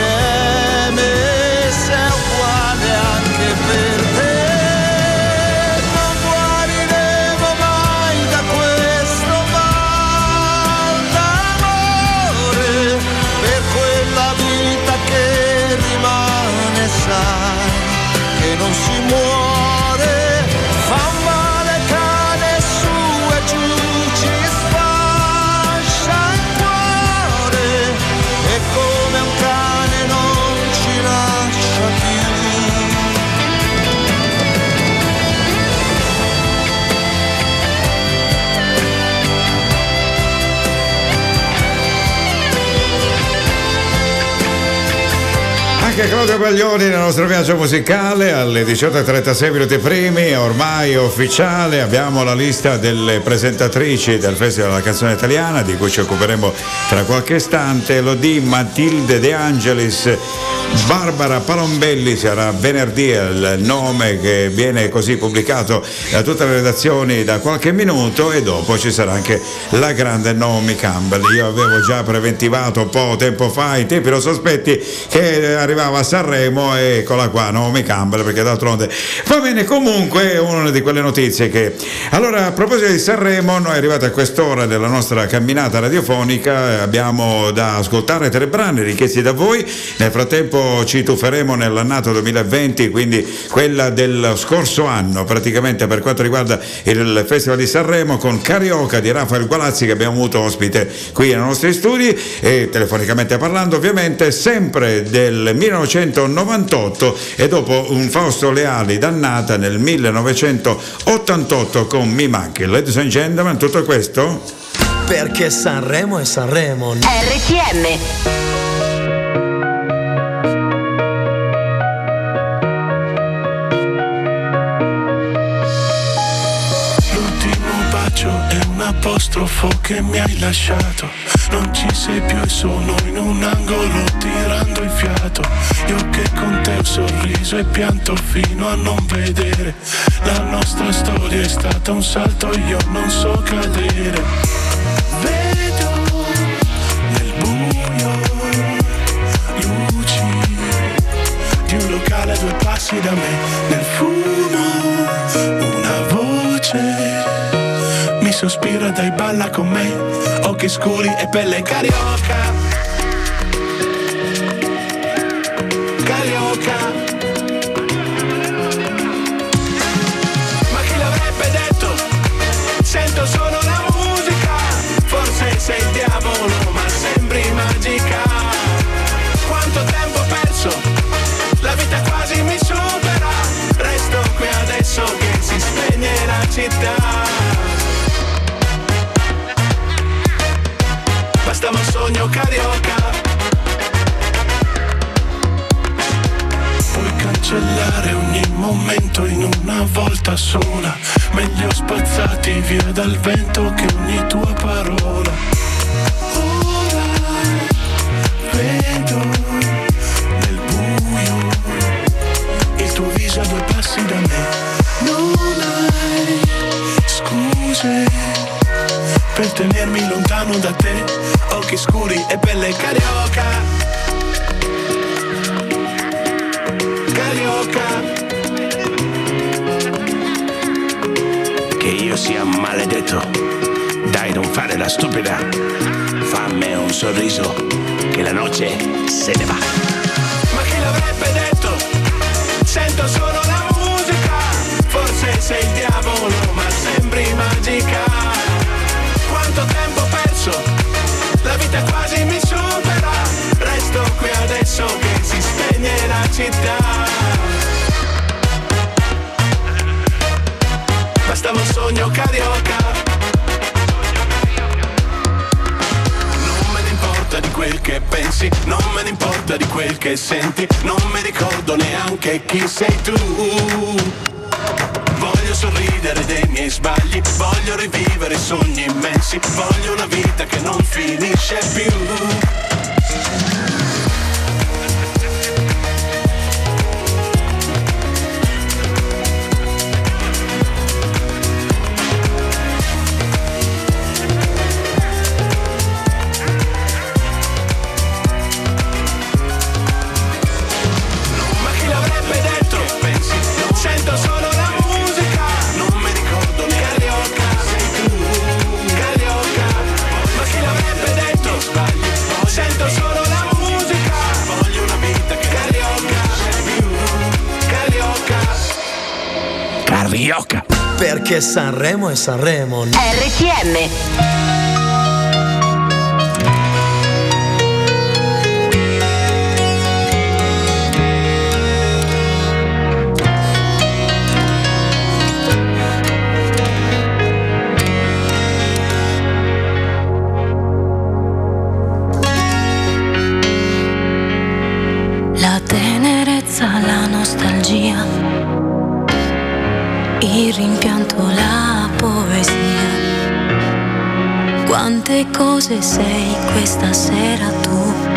Anche Claudio Baglioni nel nostro viaggio musicale alle 18.36 minuti primi, ormai ufficiale, abbiamo la lista delle presentatrici del Festival della canzone italiana di cui ci occuperemo tra qualche istante, lo di Matilde De Angelis, Barbara Palombelli sarà venerdì il nome che viene così pubblicato da tutte le redazioni da qualche minuto e dopo ci sarà anche la grande Naomi Campbell. Io avevo già preventivato un po' tempo fa i tempi lo sospetti che arrivava a Sanremo e eccola qua Naomi Campbell perché d'altronde va bene comunque è una di quelle notizie che allora a proposito di Sanremo noi arrivati a quest'ora della nostra camminata radiofonica abbiamo da ascoltare tre brani richiesti da voi nel frattempo ci tufferemo nell'annato 2020 quindi quella del scorso anno praticamente per quanto riguarda il Festival di Sanremo con Carioca di Rafael Gualazzi che abbiamo avuto ospite qui nei nostri studi e telefonicamente parlando ovviamente sempre del 1998 e dopo un Fausto Leali dannata nel 1988 con Mi manchi. Ladies and gentlemen, tutto questo? Perché Sanremo è Sanremo. RTM apostrofo che mi hai lasciato. Non ci sei più e sono in un angolo tirando il fiato. Io che con te ho sorriso e pianto fino a non vedere. La nostra storia è stata un salto, io non so cadere. Vedo nel buio luci di un locale a due passi da me. Nel fuoco mi sospira dai balla con me. Occhi scuri e pelle. Carioca. Sogno carioca. Puoi cancellare ogni momento in una volta sola. Meglio spazzati via dal vento che ogni tua parola. Ora vedo nel buio il tuo viso a due passi da me. Non hai scuse per tenermi lontano da te. Occhi scuri e pelle carioca. Carioca. Che io sia maledetto. Dai, non fare la stupida. Fammi un sorriso, che la noce se ne va. Ma chi l'avrebbe detto? Sento solo la musica. Forse sei il diavolo, ma sembri magica. Città. Bastava un sogno carioca. Di quel che pensi, non me ne importa di quel che senti, non mi ricordo neanche chi sei tu. Voglio sorridere dei miei sbagli, voglio rivivere sogni immensi, voglio una vita che non finisce più. Perché Sanremo è Sanremo. RTM. Quante cose sei questa sera tu,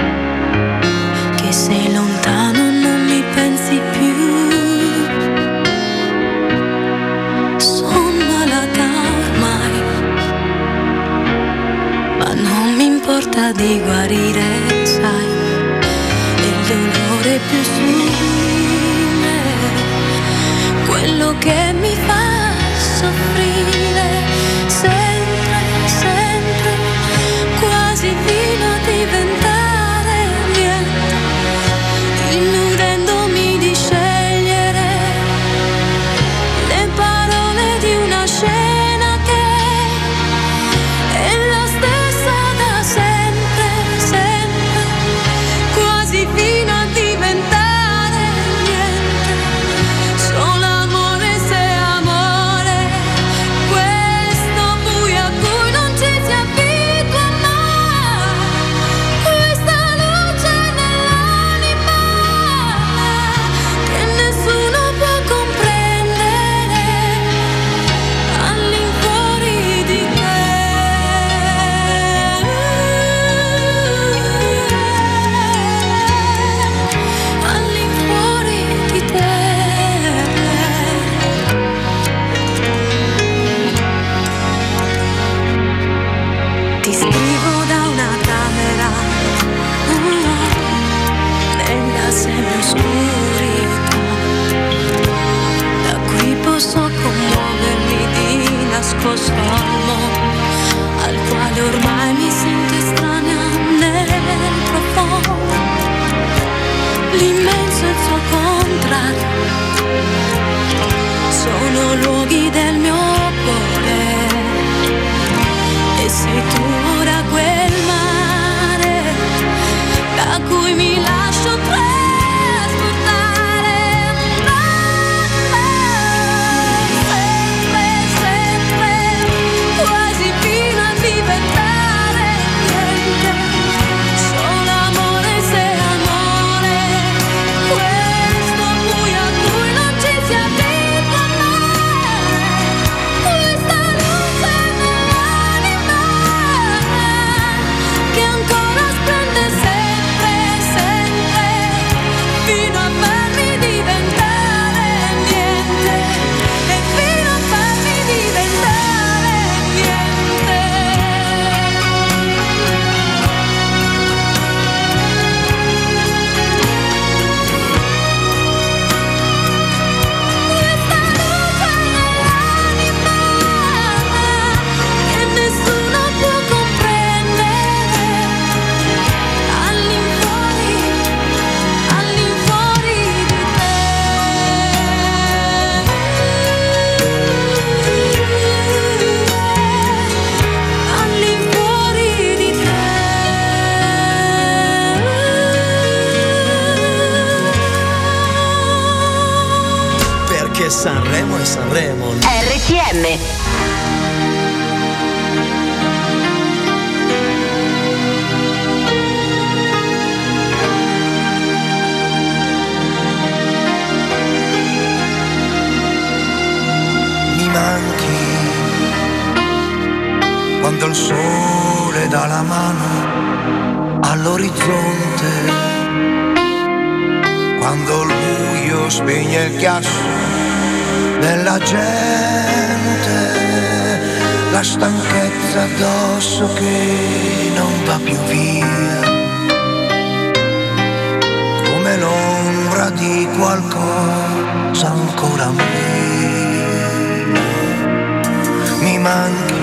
manchi,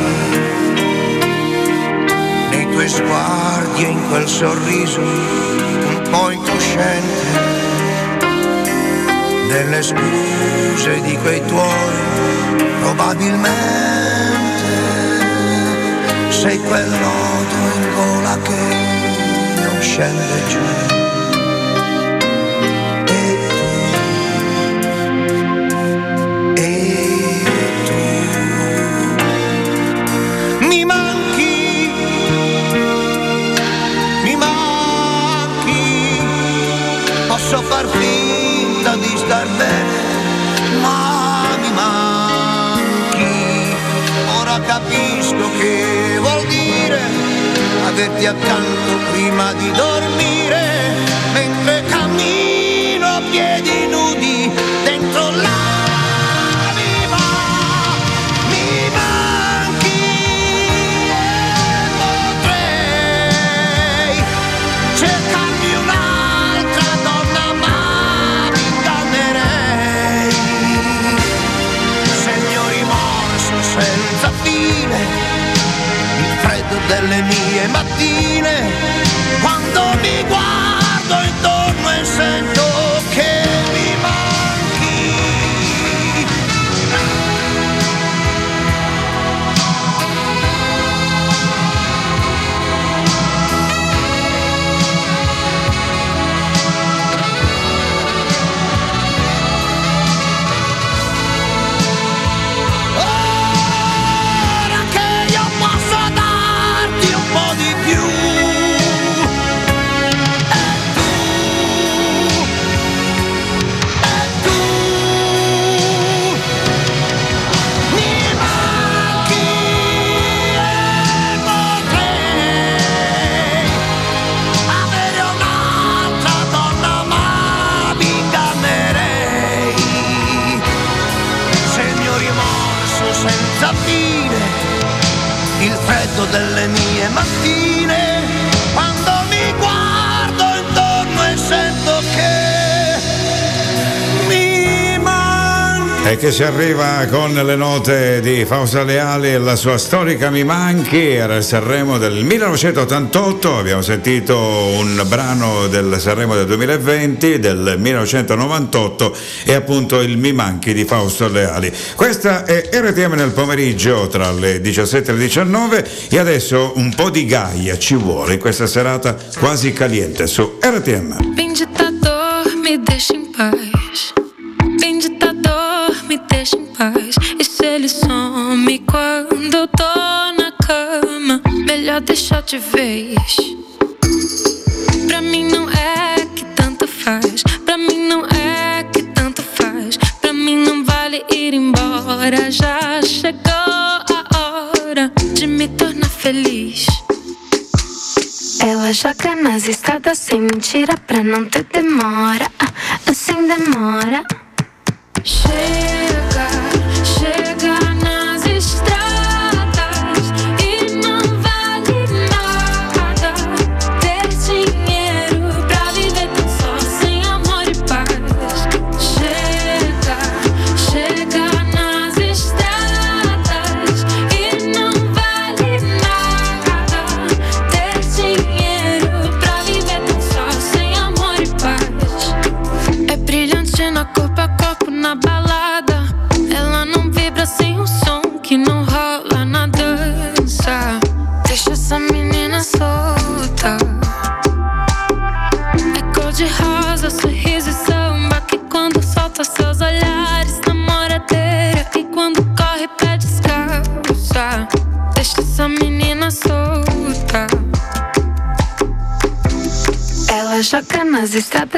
nei tuoi sguardi e in quel sorriso un po' incosciente, delle scuse di quei tuoi probabilmente sei quell'odio in gola che non scende giù. capisco che vuol dire averti accanto prima di dormire mentre cammino a piedi nelle mie mattine, quando mi guardo intorno e sento delle mie mattine E che ci arriva con le note di Fausta Leali e la sua storica Mi Manchi, era il Sanremo del 1988, abbiamo sentito un brano del Sanremo del 2020, del 1998 e appunto il Mi Manchi di Fausto Leali. Questa è RTM nel pomeriggio tra le 17 e le 19 e adesso un po' di gaia ci vuole in questa serata quasi caliente su RTM. Me deixa em paz. E se ele some quando eu tô na cama? Melhor deixar de vez. Pra mim não é que tanto faz. Pra mim não é que tanto faz. Pra mim não vale ir embora. Já chegou a hora de me tornar feliz. Ela joga nas estradas sem mentira pra não ter demora, ah, sem demora.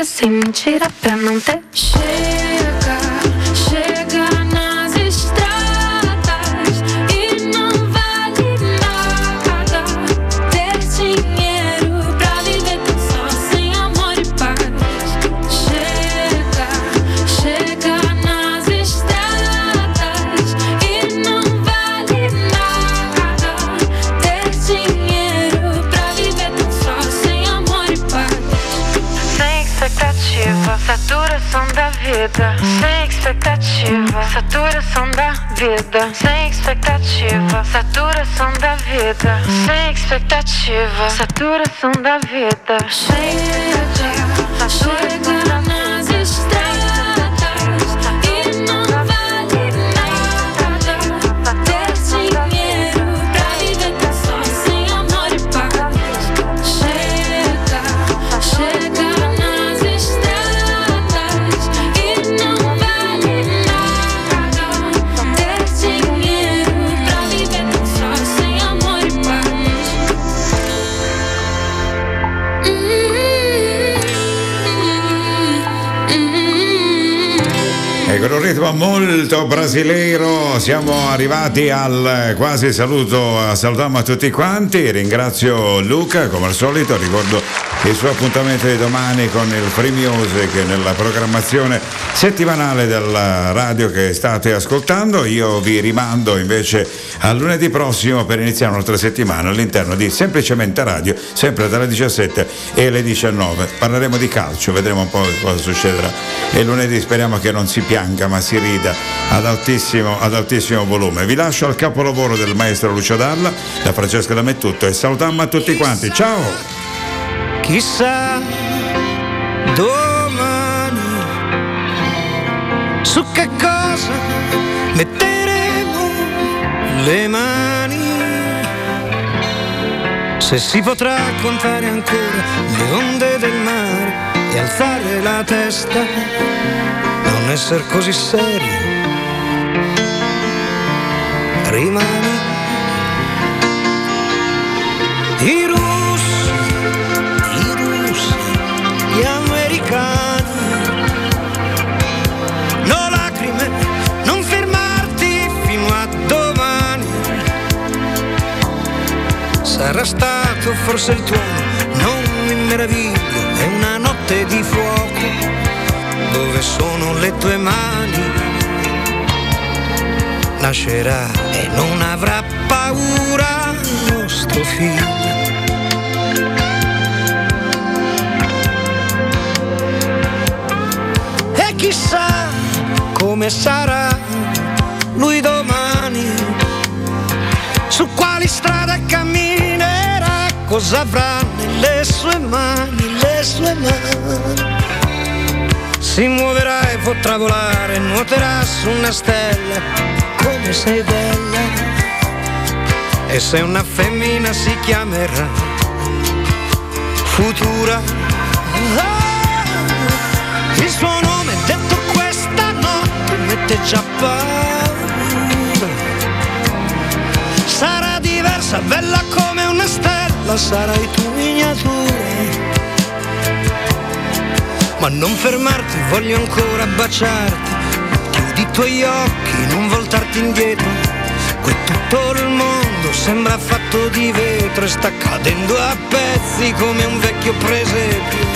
Sem mentira pra não ter. Saturação da vida. Chega, ritmo molto brasileiro siamo arrivati al quasi saluto, salutiamo a tutti quanti, ringrazio Luca come al solito, ricordo il suo appuntamento di domani con il Free Music nella programmazione settimanale della radio che state ascoltando, io vi rimando invece a lunedì prossimo per iniziare un'altra settimana all'interno di Semplicemente Radio, sempre dalle 17 e le 19, parleremo di calcio, vedremo un po' cosa succederà e lunedì speriamo che non si pianga ma si rida ad altissimo, ad altissimo volume. Vi lascio al capolavoro del maestro Lucio Dalla, da Francesca Damettutto e salutiamo a tutti quanti. Ciao! Chissà domani su che cosa metteremo le mani. Se si potrà contare ancora le onde del mare e alzare la testa, non essere così seri. Rimani. sarà stato forse il tuo, non mi meraviglio, è una notte di fuoco, dove sono le tue mani, nascerà e non avrà paura il nostro figlio. E chissà come sarà lui domani, su quali cosa avrà nelle sue mani, le sue mani. Si muoverà e potrà volare, nuoterà su una stella, come sei bella. E se una femmina si chiamerà Futura. Ah, il suo nome detto questa notte mette già paura. Sarà diversa, bella come una stella, sarai tu miniatura. Ma non fermarti, voglio ancora baciarti. Chiudi i tuoi occhi, non voltarti indietro. Qui tutto il mondo sembra fatto di vetro e sta cadendo a pezzi come un vecchio presepio.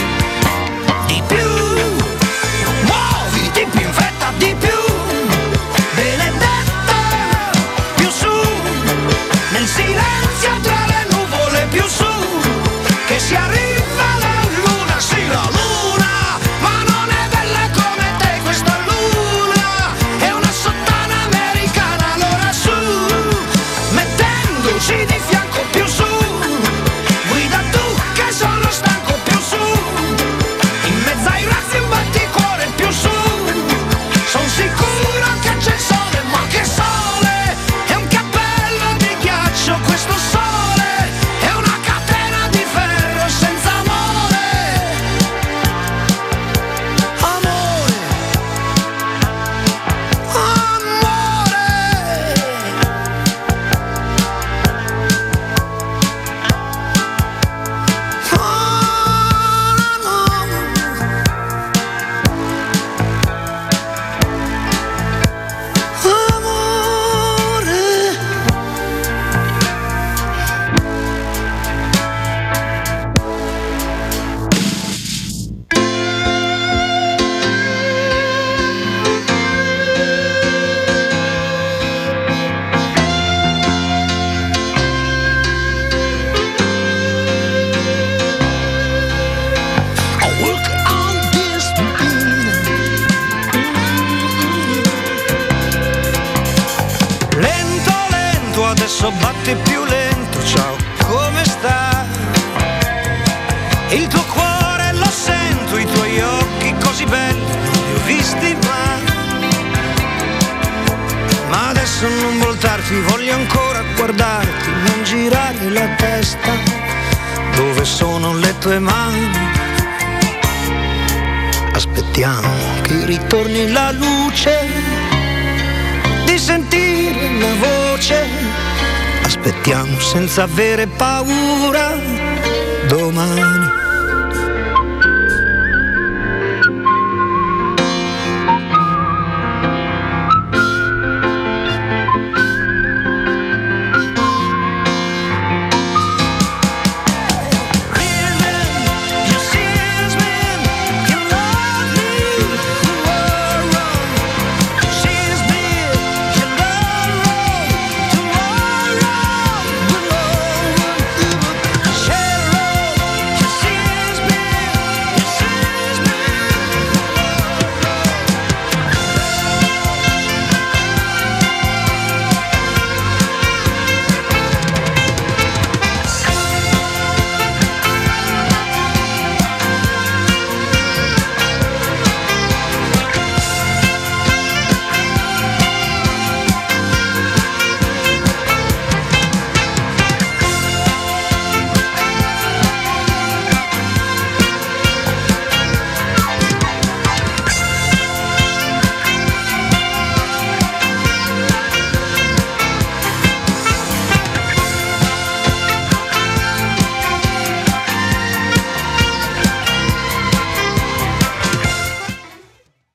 Voce. Aspettiamo